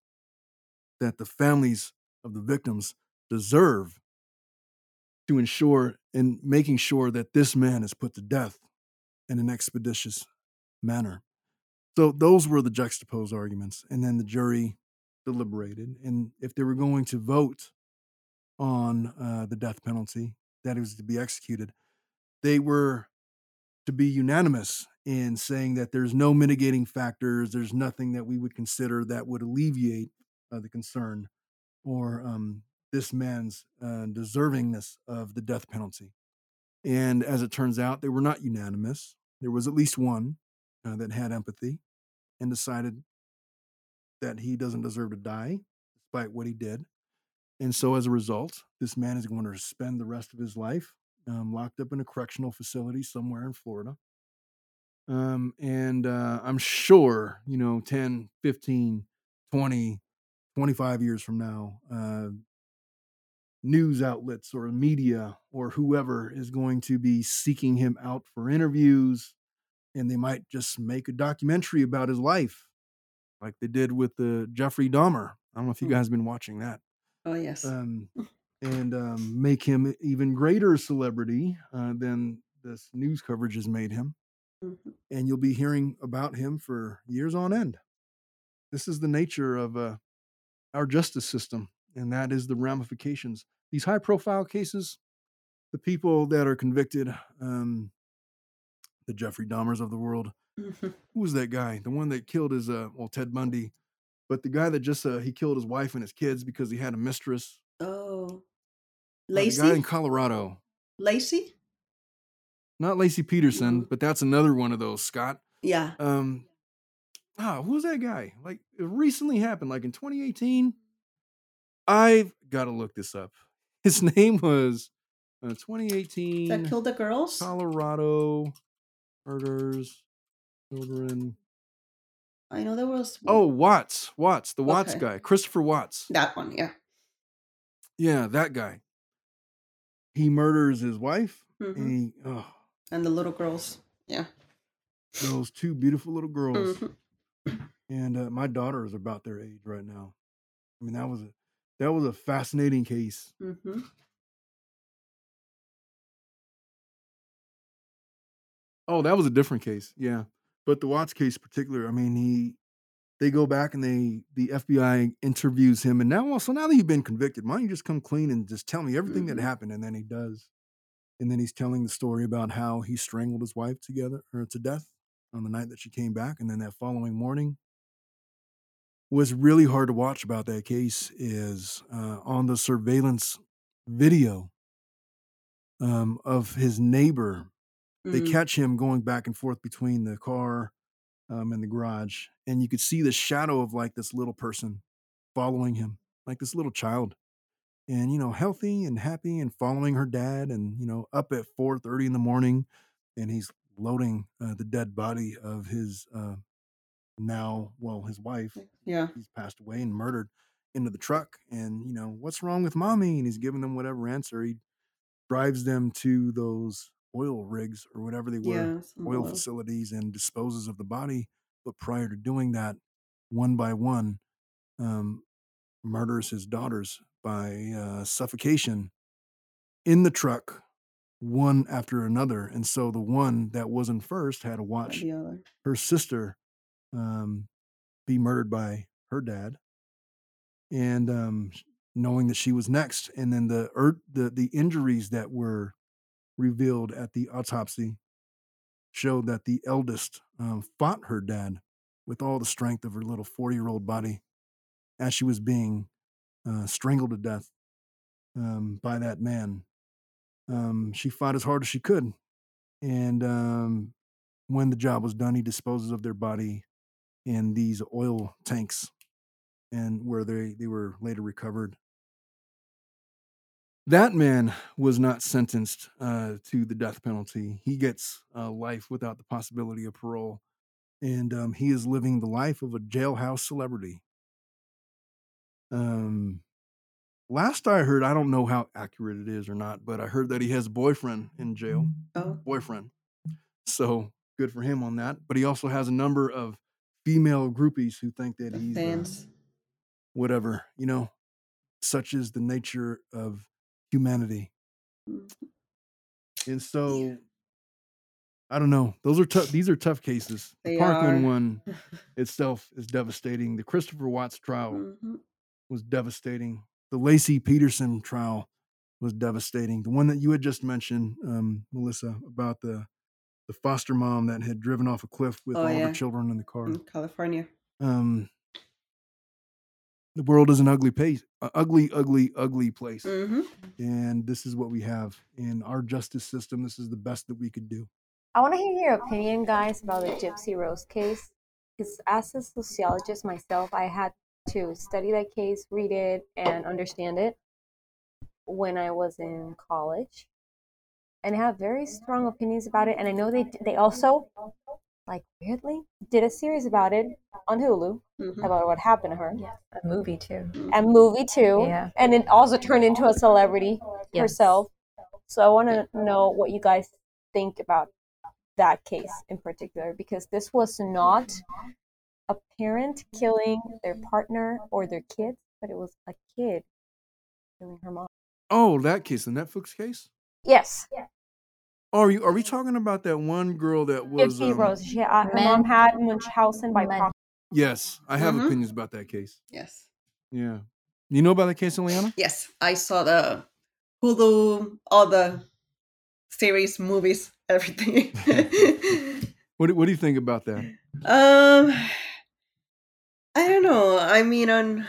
that the families of the victims deserve to ensure in making sure that this man is put to death in an expeditious manner. So those were the juxtaposed arguments. And then the jury deliberated. And if they were going to vote on uh, the death penalty that was to be executed, they were to be unanimous in saying that there's no mitigating factors, there's nothing that we would consider that would alleviate uh, the concern or um, this man's uh, deservingness of the death penalty. And as it turns out, they were not unanimous. There was at least one uh, that had empathy and decided that he doesn't deserve to die despite what he did. And so, as a result, this man is going to spend the rest of his life um, locked up in a correctional facility somewhere in Florida. Um, and uh, I'm sure, you know, 10, 15, 20, 25 years from now, uh, news outlets or media or whoever is going to be seeking him out for interviews and they might just make a documentary about his life like they did with the Jeffrey Dahmer. I don't know if you Hmm. guys have been watching that. Oh yes. Um, and um, make him even greater celebrity uh, than this news coverage has made him. Mhm. And you'll be hearing about him for years on end. This is the nature of uh, our justice system, and that is the ramifications. These high profile cases, the people that are convicted, um, the Jeffrey Dahmers of the world, Mhm. who was that guy? The one that killed his uh well Ted Bundy, but the guy that just uh, he killed his wife and his kids because he had a mistress. Oh, Uh, the guy in Colorado, Laci. not Laci Peterson, Mhm. but that's another one of those. Scott. Yeah. Um, ah, who was that guy? Like it recently happened, like in 2018. I've got to look this up. His name was uh, 2018 That killed the girls. Colorado murders children. I know there was. Oh, Watts, Watts, the Watts Okay. guy, Christopher Watts. that one. Yeah. Yeah, that guy. He murders his wife, Mhm. and he, oh, And the little girls. Yeah. those two beautiful little girls. Mhm. And uh, my daughter is about their age right now. I mean, that was a that was a fascinating case. Mhm. Oh, that was a different case. Yeah. But the Watts case particular, I mean, he they go back and they the FBI interviews him and now well, so now that you've been convicted, why don't you just come clean and just tell me everything Mhm. that happened? And then he does. And then he's telling the story about how he strangled his wife together or to death on the night that she came back. And then that following morning. What's really hard to watch about that case is uh, on the surveillance video um, of his neighbor they Mm. catch him going back and forth between the car um, and the garage and you could see the shadow of like this little person following him like this little child and you know healthy and happy and following her dad and you know up at 4.30 in the morning and he's loading uh, the dead body of his uh, now well his wife Yeah. he's passed away and murdered into the truck and you know what's wrong with mommy and he's giving them whatever answer he drives them to those oil rigs or whatever they were Yeah. oil facilities and disposes of the body but prior to doing that one by one um, murders his daughters by uh, suffocation in the truck one after another and so the one that wasn't first had to watch her sister um, be murdered by her dad, and um, knowing that she was next, and then the the the injuries that were revealed at the autopsy showed that the eldest um, fought her dad with all the strength of her little forty year old body as she was being uh, strangled to death um, by that man. Um, she fought as hard as she could, and um, when the job was done, he disposes of their body in these oil tanks and where they, they were later recovered. That man was not sentenced uh, to the death penalty. He gets uh, life without the possibility of parole. And um, he is living the life of a jailhouse celebrity. Um, last I heard, I don't know how accurate it is or not, but I heard that he has a boyfriend in jail. Oh. Boyfriend. So good for him on that. But he also has a number of female groupies who think that The he's uh, whatever, you know, such is the nature of humanity. Mm. And so I don't know. Those are tough. These are tough cases. The Parkland are. one itself is devastating. The Christopher Watts trial Mhm. was devastating. The Laci Peterson trial was devastating. The one that you had just mentioned, um, Melissa, about the the foster mom that had driven off a cliff with Oh, all yeah. her children in the car. In California. Um, the world is an ugly place, a ugly, ugly, ugly place, hmm and this is what we have in our justice system. This is the best that we could do. I want to hear your opinion, guys, about the Gypsy Rose case. Because as a sociologist myself, I had to study that case, read it, and understand it when I was in college. And I have very strong opinions about it. And I know they they also like weirdly did a series about it on Hulu Mhm. about what happened to her. Yes, a movie too. A movie too. Yeah. And it also turned into a celebrity Yes. herself. So I want to know what you guys think about that case in particular because this was not a parent killing their partner or their kids, but it was a kid killing her mom. Oh, that case, the Netflix case. Yes, Are you? Are we talking about that one girl that was? Gypsy um, Rose. She, uh, her Men- mom had Munchausen by Men- proxy. Yes, I have Mhm. opinions about that case. Yes. Yeah, you know about that case, Iliana? Yes. I saw the Hulu, all the series, movies, everything. What do, What do you think about that? um I don't know. I mean on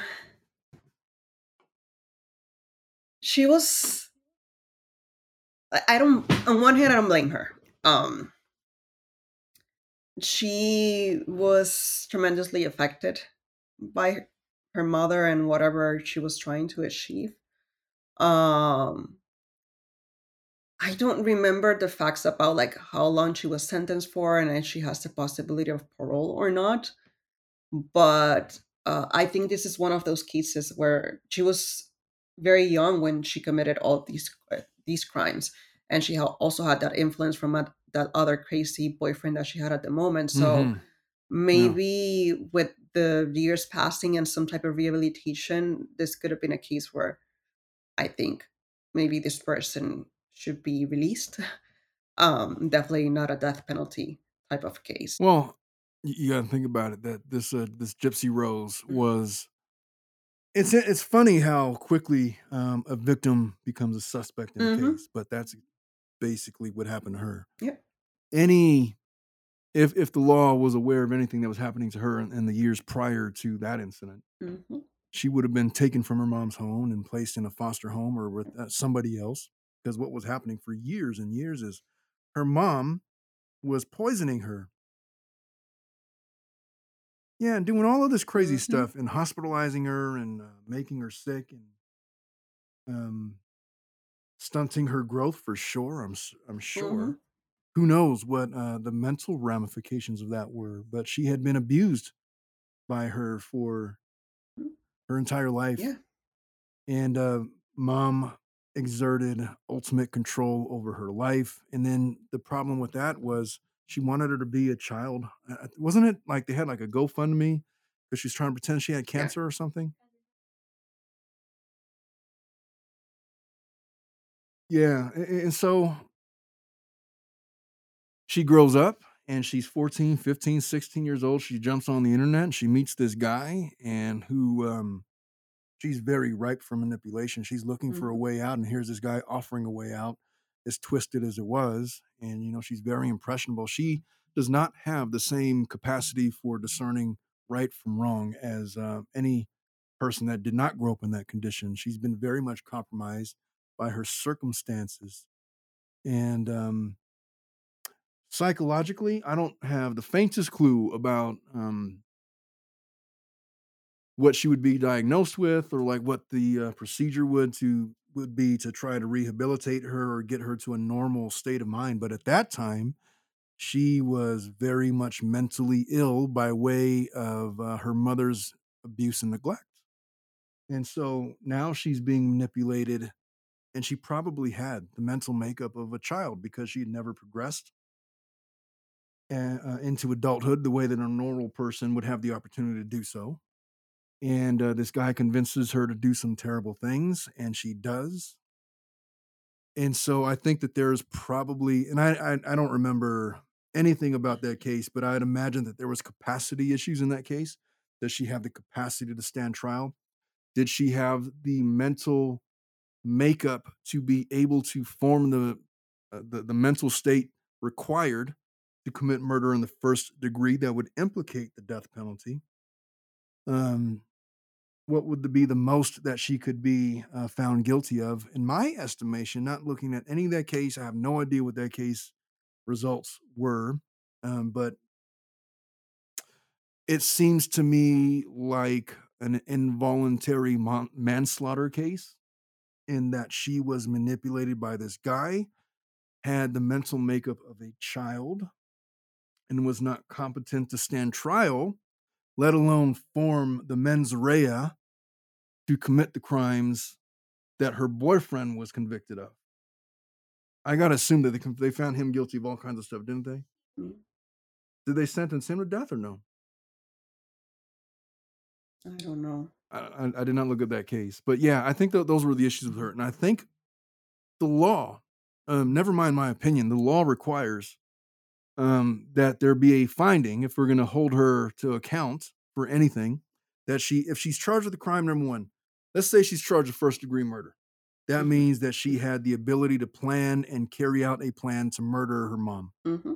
she was I, don't on one hand I don't blame her. Um she was tremendously affected by her mother and whatever she was trying to achieve. Um I don't remember the facts about like how long she was sentenced for and if she has the possibility of parole or not. But uh, I think this is one of those cases where she was very young when she committed all these uh, these crimes, and she ha- also had that influence from that, that other crazy boyfriend that she had at the moment. So Mhm. maybe with the years passing and some type of rehabilitation, this could have been a case where I think maybe this person should be released. Um, definitely not a death penalty type of case. Well, you got to think about it. That this uh, this Gypsy Rose Mhm. was. It's it's funny how quickly um, a victim becomes a suspect in a Mhm. case, but that's basically what happened to her. Yep. Any, if if the law was aware of anything that was happening to her in, in the years prior to that incident, hmm she would have been taken from her mom's home and placed in a foster home or with uh, somebody else. Because what was happening for years and years is her mom was poisoning her. Yeah, and doing all of this crazy Mhm. stuff and hospitalizing her and uh, making her sick and um, stunting her growth for sure. I'm I'm sure. Mhm. Who knows what uh, the mental ramifications of that were? But she had been abused by her for her entire life Yeah. and uh, mom exerted ultimate control over her life and then the problem with that was she wanted her to be a child wasn't it like they had like a gofundme because she's trying to pretend she had Yeah. cancer or something yeah and so she grows up and she's 14 15 16 years old she jumps on the internet and she meets this guy and who um she's very ripe for manipulation she's looking for a Mhm. way out and here's this guy offering a way out as twisted as it was and you know she's very impressionable. She does not have the same capacity for discerning right from wrong as uh, any person that did not grow up in that condition. She's been very much compromised by her circumstances and um psychologically i don't have the faintest clue about um what she would be diagnosed with or like what the uh, procedure would to would be to try to rehabilitate her or get her to a normal state of mind but at that time she was very much mentally ill by way of uh, her mother's abuse and neglect. And so now she's being manipulated and she probably had the mental makeup of a child because she had never progressed uh, into adulthood the way that a normal person would have the opportunity to do so and uh, this guy convinces her to do some terrible things and she does. And so i think that there's probably and i i, I don't remember anything about that case but i'd imagine that there was capacity issues in that case. Does she have the capacity to stand trial? Did she have the mental makeup to be able to form the uh, the, the mental state required to commit murder in the first degree that would implicate the death penalty? Um what would be the most that she could be uh, found guilty of? In my estimation not looking at any of that case i have no idea what that case results were um, but it seems to me like an involuntary manslaughter case in that she was manipulated by this guy had the mental makeup of a child and was not competent to stand trial, let alone form the mens rea to commit the crimes that her boyfriend was convicted of. I gotta assume that they, they found him guilty of all kinds of stuff, didn't they? Mm. Did they sentence him to death or no? I don't know. I, I, I did not look at that case, but yeah, I think that those were the issues with her, and I think the law, um, never mind my opinion, the law requires um, that there be a finding if we're going to hold her to account for anything that she, if she's charged with a crime, number one, let's say she's charged with first degree murder. That Mhm. means that she had the ability to plan and carry out a plan to murder her mom. hmm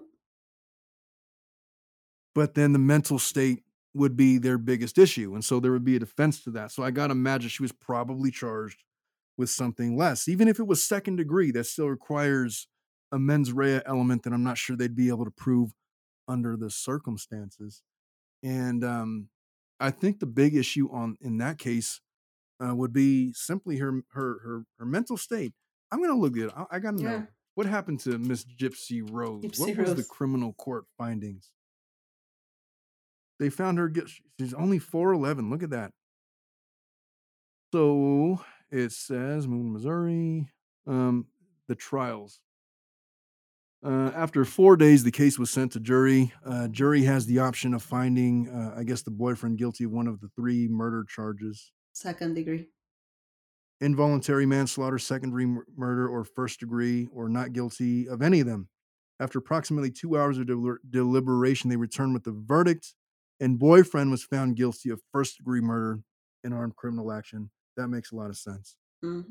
but then the mental state would be their biggest issue. And so there would be a defense to that. So I got to imagine she was probably charged with something less. Even if it was second degree, that still requires a mens rea element that I'm not sure they'd be able to prove under the circumstances. And um, I think the big issue on in that case uh, would be simply her her her, her mental state. I'm going to look at it. I, I got to know what happened to Miss Gypsy Rose. what Gypsy was the criminal court findings? They found her. She's only four eleven. Look at that. So it says, Moon, Missouri. Um, the trials. Uh, after four days, the case was sent to jury. Uh, jury has the option of finding, uh, I guess, the boyfriend guilty of one of the three murder charges Second degree. involuntary manslaughter, second degree murder, or first degree, or not guilty of any of them. After approximately two hours of delir- deliberation, they returned with the verdict, and boyfriend was found guilty of first degree murder and armed criminal action. That makes a lot of sense. hmm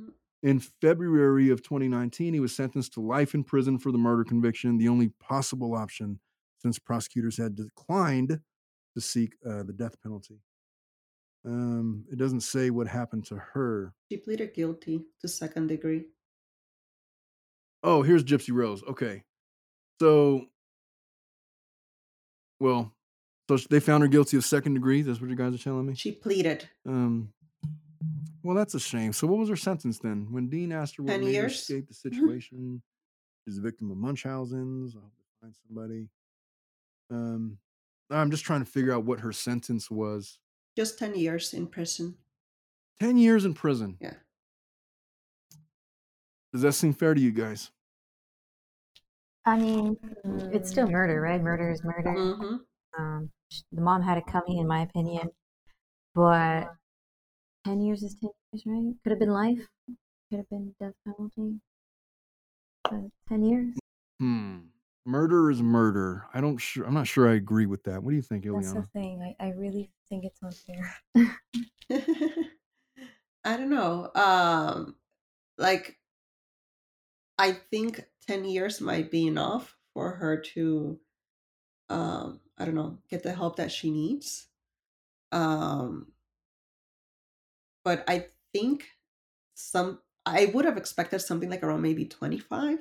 In February of 2019, he was sentenced to life in prison for the murder conviction, the only possible option since prosecutors had declined to seek uh, the death penalty. Um, it doesn't say what happened to her. She pleaded guilty to second degree. Oh, here's Gypsy Rose. Okay. So, well, so they found her guilty of second degree. That's what you guys are telling me? She pleaded Um, well, that's a shame. So, what was her sentence then? When Dean asked her what 10 made her years. escape the situation, she's a victim of Munchausen's. I hope they find somebody. Um, I'm just trying to figure out what her sentence was. just 10 years in prison. 10 years in prison. Yeah. Does that seem fair to you guys? I mean, it's still murder, right? Murder is murder. hmm Um, the mom had it coming, in my opinion, but ten years is ten years, right? Could have been life. Could have been death penalty. But ten years. Hmm. Murder is murder. I don't sure. I'm not sure I agree with that. What do you think, That's the thing. I, I really think it's unfair. I don't know. Um, like, I think 10 years might be enough for her to, um, I don't know, get the help that she needs. Um, but I think some, I would have expected something like around maybe 25.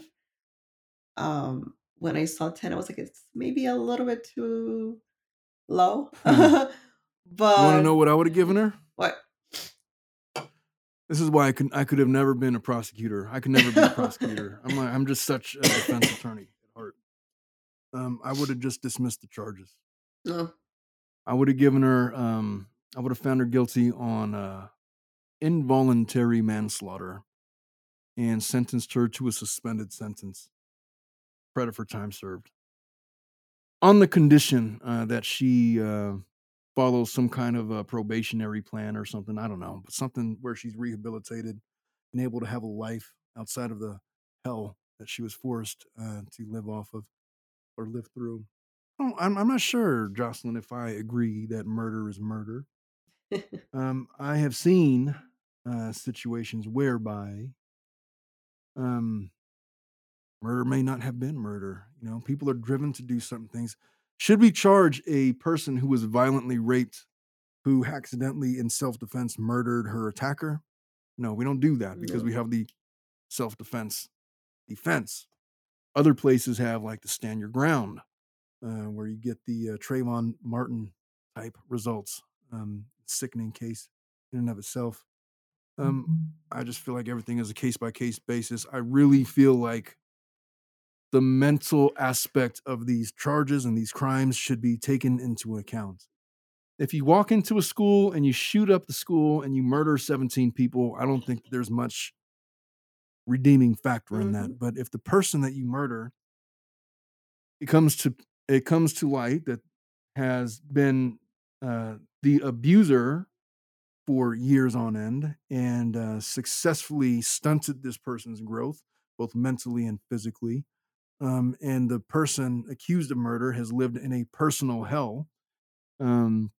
Um, when I saw 10, I was like, it's maybe a little bit too low. Hmm. You want to know what I would have given her? what? This is why I could I could have never been a prosecutor. I could never be a prosecutor. I'm like, I'm just such a defense attorney at heart. Um, I would have just dismissed the charges. No. I would have given her. Um, I would have found her guilty on uh, involuntary manslaughter, and sentenced her to a suspended sentence, credit for time served, on the condition uh, that she uh, follows some kind of a probationary plan or something. I don't know, but something where she's rehabilitated and able to have a life outside of the hell that she was forced uh, to live off of or live through. Don't- I'm, I'm not sure, Jocelyn, if I agree that murder is murder. Um, I have seen uh, situations whereby um, murder may not have been murder. You know, people are driven to do certain things. Should we charge a person who was violently raped, who accidentally in self defense murdered her attacker? No, we don't do that because No. we have the self defense defense. Other places have like the stand your ground, uh, where you get the uh, Trayvon Martin type results. Um, sickening case in and of itself. Um, I just feel like everything is a case by case basis. I really feel like the mental aspect of these charges and these crimes should be taken into account. If you walk into a school and you shoot up the school and you murder 17 people, I don't think there's much redeeming factor in that. But if the person that you murder it comes to it comes to light that has been uh, the abuser for years on end and uh, successfully stunted this person's growth, both mentally and physically. Um, and the person accused of murder has lived in a personal hell um,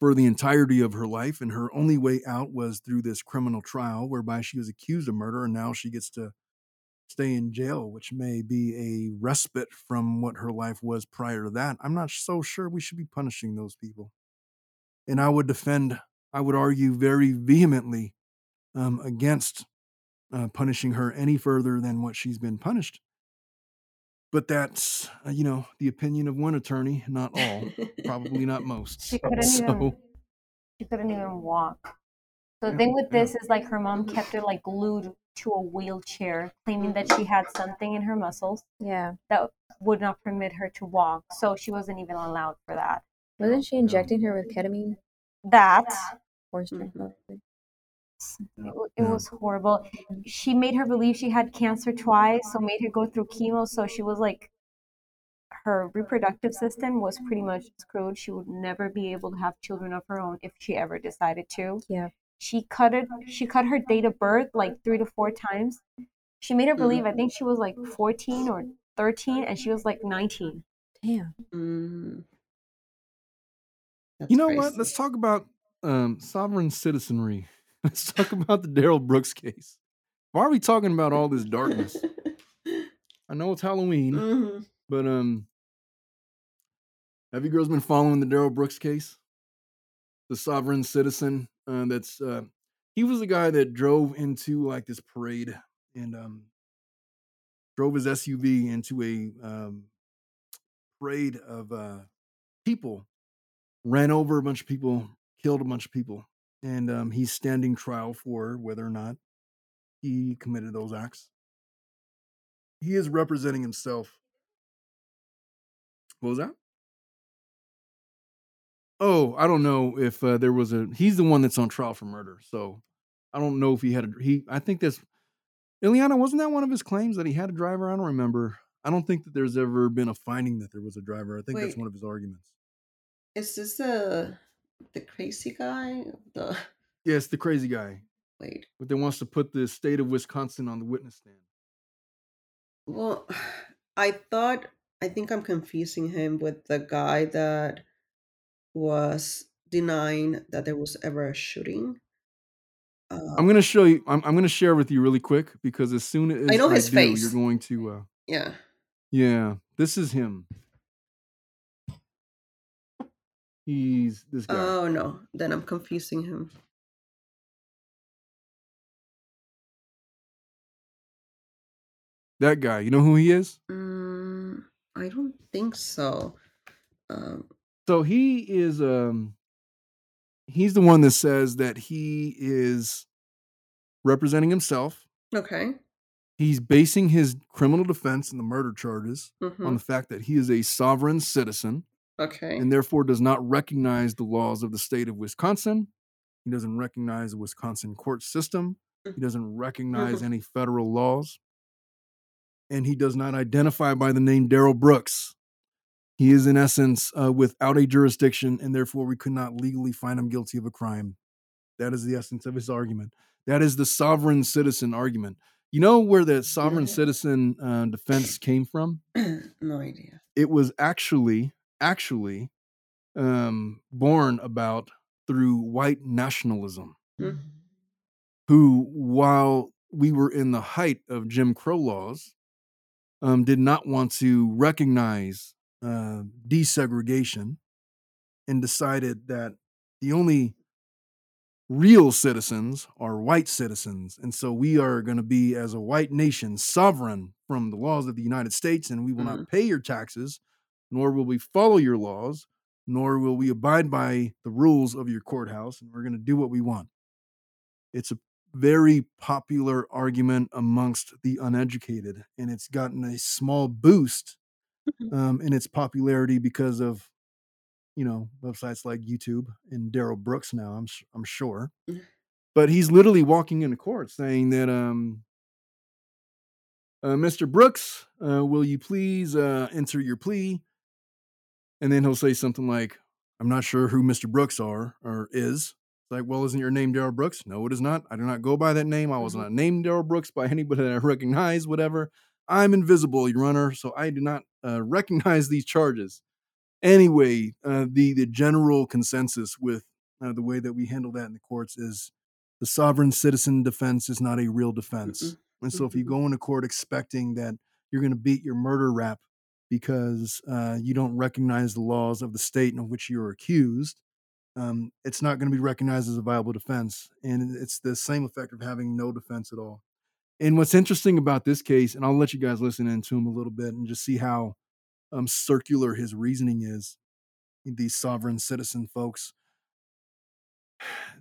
for the entirety of her life. And her only way out was through this criminal trial, whereby she was accused of murder and now she gets to stay in jail, which may be a respite from what her life was prior to that. I'm not so sure we should be punishing those people. And I would defend, I would argue very vehemently um, against uh, punishing her any further than what she's been punished. But that's, uh, you know, the opinion of one attorney, not all, probably not most. She couldn't so, even she couldn't even walk. So the thing with yeah. this is like her mom kept her like glued to a wheelchair, claiming that she had something in her muscles Yeah. that would not permit her to walk. So she wasn't even allowed for that. Wasn't she injecting her with ketamine? That Horse drink, Mhm. it, it was horrible. She made her believe she had cancer twice, so made her go through chemo. So she was like, her reproductive system was pretty much screwed. She would never be able to have children of her own if she ever decided to. Yeah. She cut it. She cut her date of birth like three to four times. She made her believe I think she was like 14 or 13, and she was like 19. Damn. Mm. You know crazy. what? Let's talk about um, sovereign citizenry. Let's talk about the Darrell Brooks case. Why are we talking about all this darkness? I know it's Halloween, Mhm. but um, have you girls been following the Darrell Brooks case? The sovereign citizen. Uh, that's uh, he was the guy that drove into like this parade and um, drove his SUV into a um, parade of uh, people, ran over a bunch of people, killed a bunch of people, and um, he's standing trial for whether or not he committed those acts. He is representing himself. What was that? Oh, I don't know if uh, there was a. He's the one that's on trial for murder, so I don't know if he had a. He, I think that's. Iliana, wasn't that one of his claims that he had a driver? I don't remember. I don't think that there's ever been a finding that there was a driver. I think that's one of his arguments. Is this the the crazy guy? The Yes, the crazy guy, wait. but that wants to put the state of Wisconsin on the witness stand. Well, I thought I think I'm confusing him with the guy that was denying that there was ever a shooting. Uh, I'm gonna show you. I'm, I'm gonna share with you really quick because as soon as I know his do, face. you're going to. Uh, yeah. yeah, this is him. He's this guy. Oh no, then I'm confusing him. that guy. You know who he is? Mm, I don't think so. Um, So he is. Um, he's the one that says that he is representing himself. okay. He's basing his criminal defense and the murder charges hmm on the fact that he is a sovereign citizen. Okay. and therefore does not recognize the laws of the state of Wisconsin. He doesn't recognize the Wisconsin court system. He doesn't recognize Mhm. any federal laws. And he does not identify by the name Darrell Brooks. He is, in essence, uh, without a jurisdiction, and therefore we could not legally find him guilty of a crime. That is the essence of his argument. That is the sovereign citizen argument. You know where the sovereign citizen uh, defense came from? no idea. it was actually actually um, born about through white nationalism Mhm. who while we were in the height of jim crow laws um, did not want to recognize uh, desegregation and decided that the only real citizens are white citizens. And so we are going to be as a white nation sovereign from the laws of the united states and we will not pay your taxes nor will we follow your laws nor will we abide by the rules of your courthouse and we're going to do what we want. It's a very popular argument amongst the uneducated, and it's gotten a small boost um, in its popularity because of you know websites like YouTube and Darrell Brooks. Now I'm s- I'm sure, Mhm. but he's literally walking into court saying that um, uh, Mr. Brooks, uh, will you please uh, enter your plea? And then he'll say something like, I'm not sure who Mr. Brooks are or is. Like, well, isn't your name Darrell Brooks? No, it is not. I do not go by that name. I was Mhm. not named Darrell Brooks by anybody that I recognize, whatever. I'm invisible, Your Honor, so I do not uh, recognize these charges. Anyway, uh, the the general consensus with uh, the way that we handle that in the courts is the sovereign citizen defense is not a real defense. Mm-mm. And so, if you go into court expecting that you're going to beat your murder rap because uh, you don't recognize the laws of the state in which you're accused, um, it's not going to be recognized as a viable defense. And it's the same effect of having no defense at all. And what's interesting about this case, and I'll let you guys listen into him a little bit and just see how um, circular his reasoning is. These sovereign citizen folks.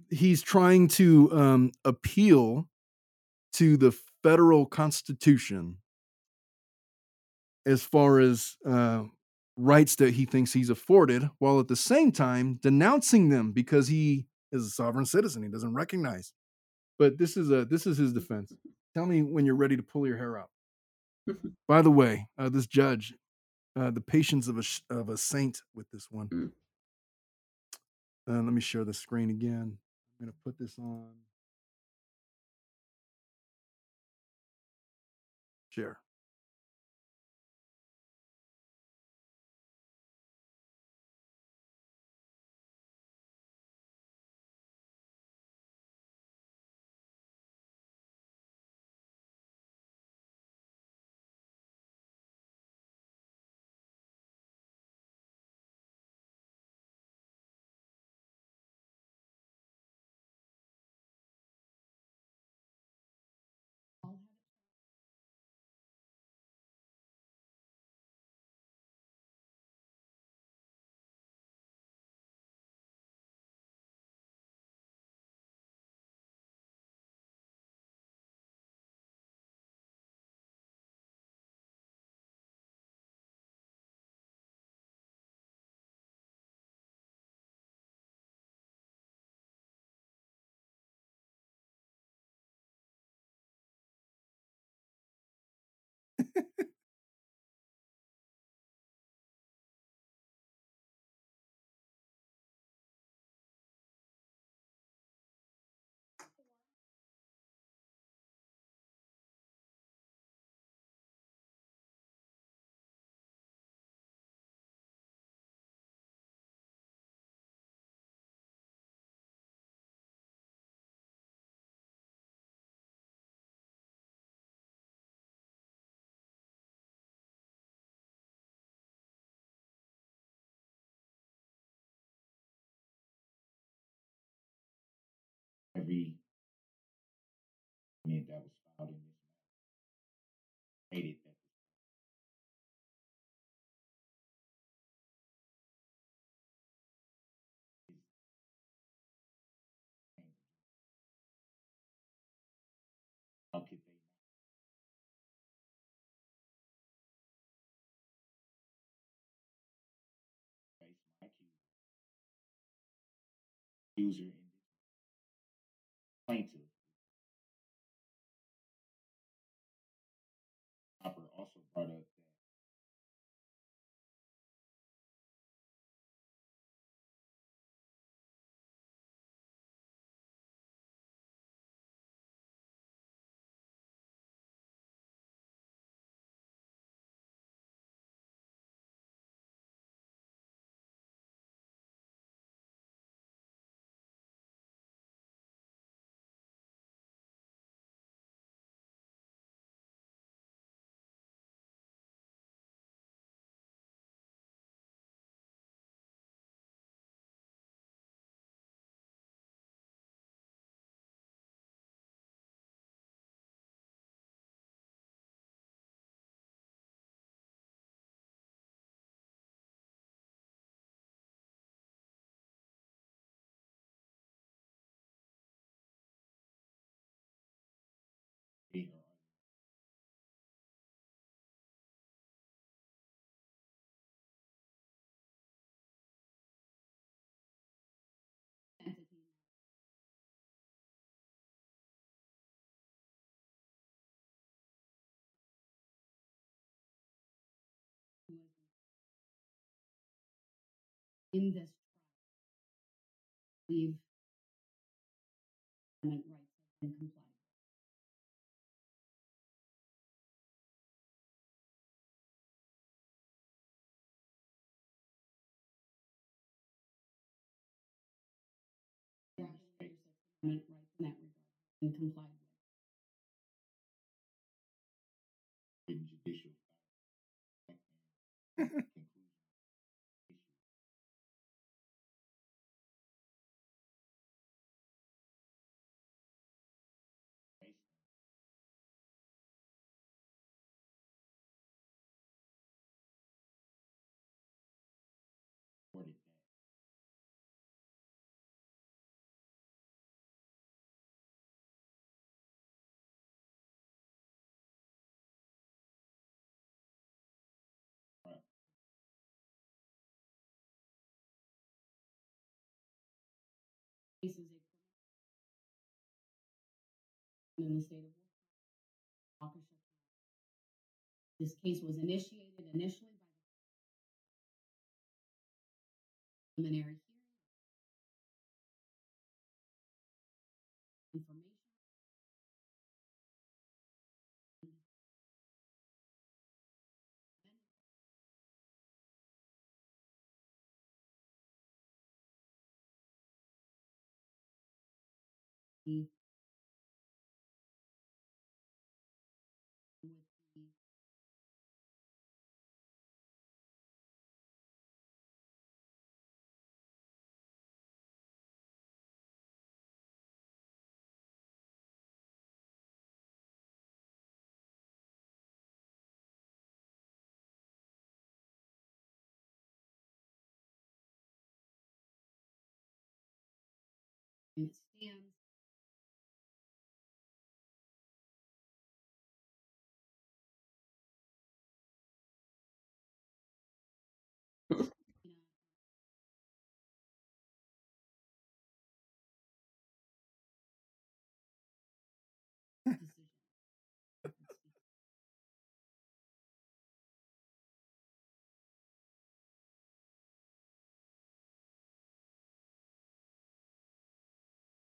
He's trying to um, appeal to the federal constitution as far as uh, rights that he thinks he's afforded, while at the same time denouncing them because he is a sovereign citizen. He doesn't recognize. But this is a this is his defense. Tell me when you're ready to pull your hair out. By the way, uh, this judge, uh, the patience of a sh- of a saint with this one. Mm. Uh, let me share the screen again. I'm gonna put this on. Share. Document that was filed in this matter. That how could they this plaintiff. In this believe Amendment rights have been complied with. Yeah, your Sixth Amendment rights in that regard have been complied with. in judicial In the state of Waukesha. This case was initiated initially by the preliminary The- with the it stands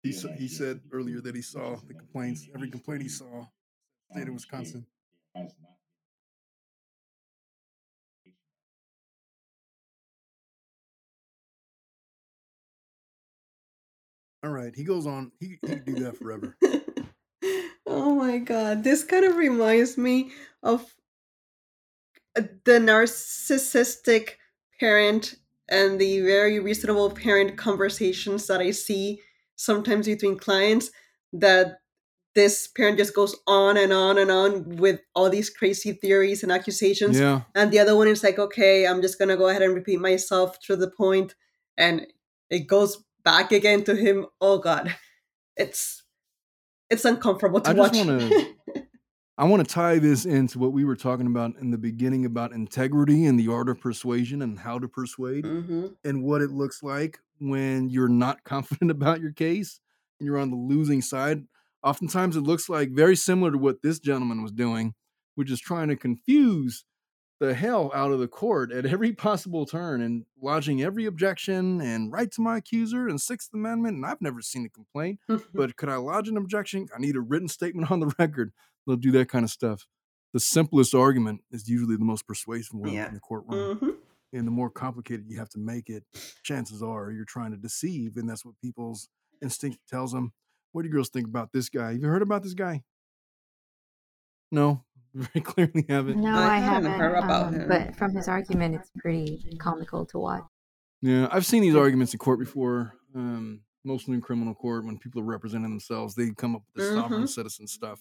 He, s- he said earlier that he saw the complaints, every complaint he saw, state of Wisconsin. There has not All right, he goes on. He, he could do that forever. oh my god, this kind of reminds me of uh, the narcissistic parent and the very reasonable parent conversations that I see sometimes between clients that this parent just goes on and on and on with all these crazy theories and accusations Yeah. and the other one is like okay i'm just gonna go ahead and repeat myself to the point and it goes back again to him. Oh god. It's it's uncomfortable to I watch. wanna- I want to tie this into what we were talking about in the beginning about integrity and the art of persuasion and how to persuade hmm and what it looks like when you're not confident about your case and you're on the losing side. Oftentimes, it looks like very similar to what this gentleman was doing, which is trying to confuse the hell out of the court at every possible turn and lodging every objection and right to my accuser and Sixth Amendment. And I've never seen a complaint, but could I lodge an objection? I need a written statement on the record. They'll do that kind of stuff. The simplest argument is usually the most persuasive one Yeah. in the courtroom hmm and the more complicated you have to make it, chances are you're trying to deceive, and that's what people's instinct tells them. What do you girls think about this guy? Have you heard about this guy? No, very clearly haven't. No, I I, haven't haven't. heard about um, him. But from his argument, it's pretty comical to watch. Yeah, I've seen these arguments in court before, um, mostly in criminal court when people are representing themselves. They come up with this sovereign Mhm. citizen stuff,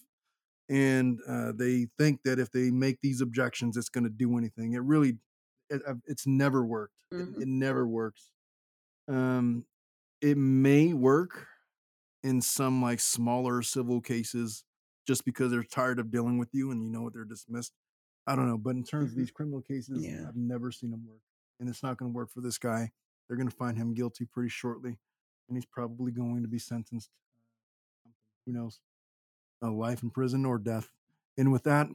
and uh, they think that if they make these objections, it's going to do anything. It really, it, uh, it's never worked. It- Mhm. It, never works. Um, it may work in some like smaller civil cases, just because they're tired of dealing with you and you know what they're dismissed. I don't know, but in terms of Mhm. these criminal cases, Yeah. I've never seen them work, and it's not going to work for this guy. They're going to find him guilty pretty shortly, and he's probably going to be sentenced. Who knows? A life in prison or death. And with that,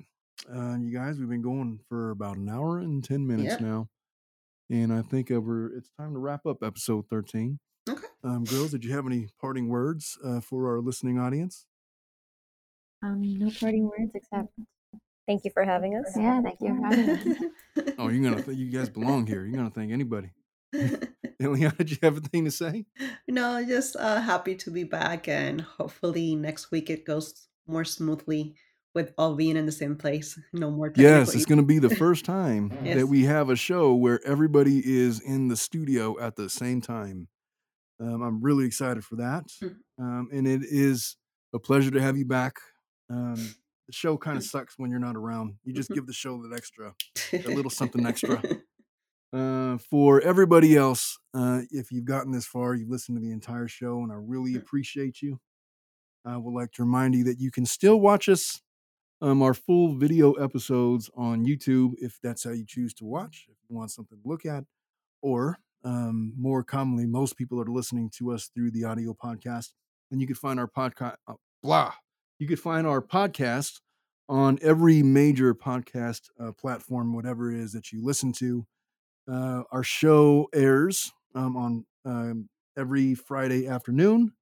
uh, you guys, we've been going for about an hour and ten minutes Yep. now, And I think we're, it's time to wrap up episode 13. Okay. Um, girls, did you have any parting words uh, for our listening audience? Um, no parting words except Thank you for having us. yeah, thank you for having us. Oh, you're gonna th- you guys belong here. You're gonna thank anybody. Iliana, did you have anything to say? no, just uh, happy to be back, and hopefully next week it goes more smoothly with all being in the same place. No more. Yes, it's going to be the first time Yes. that we have a show where everybody is in the studio at the same time. Um, I'm really excited for that, Mm. um, and it is a pleasure to have you back. Um, the show kind of sucks when you're not around. You just Mhm. give the show that extra. a little something extra. Uh, for everybody else, uh, if you've gotten this far, you've listened to the entire show, and I really appreciate you. I would like to remind you that you can still watch us, um, our full video episodes on YouTube if that's how you choose to watch, if you want something to look at, or um, more commonly, most people are listening to us through the audio podcast, and you can find our podcast. Uh, blah, you could find our podcast on every major podcast uh, platform, whatever it is that you listen to. Uh, our show airs um, on um, every Friday afternoon.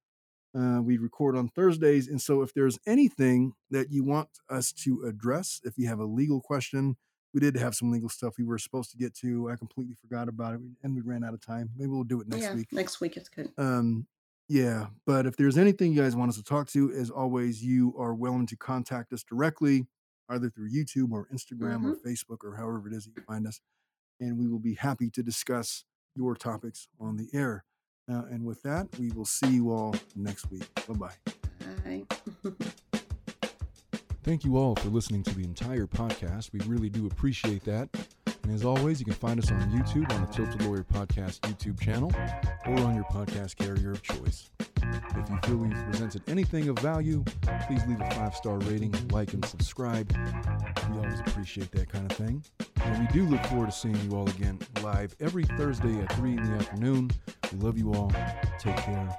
Uh, we record on Thursdays. And so, if there's anything that you want us to address, if you have a legal question, we did have some legal stuff we were supposed to get to. I completely forgot about it and we ran out of time. Maybe we'll do it next yeah, week. next week it's good. Um, yeah, but if there's anything you guys want us to talk to, as always, you are willing to contact us directly, either through YouTube or Instagram or Facebook or however it is that you find us, and we will be happy to discuss your topics on the air. Uh, and with that, we will see you all next week. Bye bye. Bye. Thank you all for listening to the entire podcast. We really do appreciate that. And as always, you can find us on YouTube on the Tilted Lawyer Podcast YouTube channel or on your podcast carrier of choice. If you feel we've presented anything of value, please leave a five star rating, like, and subscribe. We always appreciate that kind of thing. And we do look forward to seeing you all again live every Thursday at 3 in the afternoon. We love you all. Take care.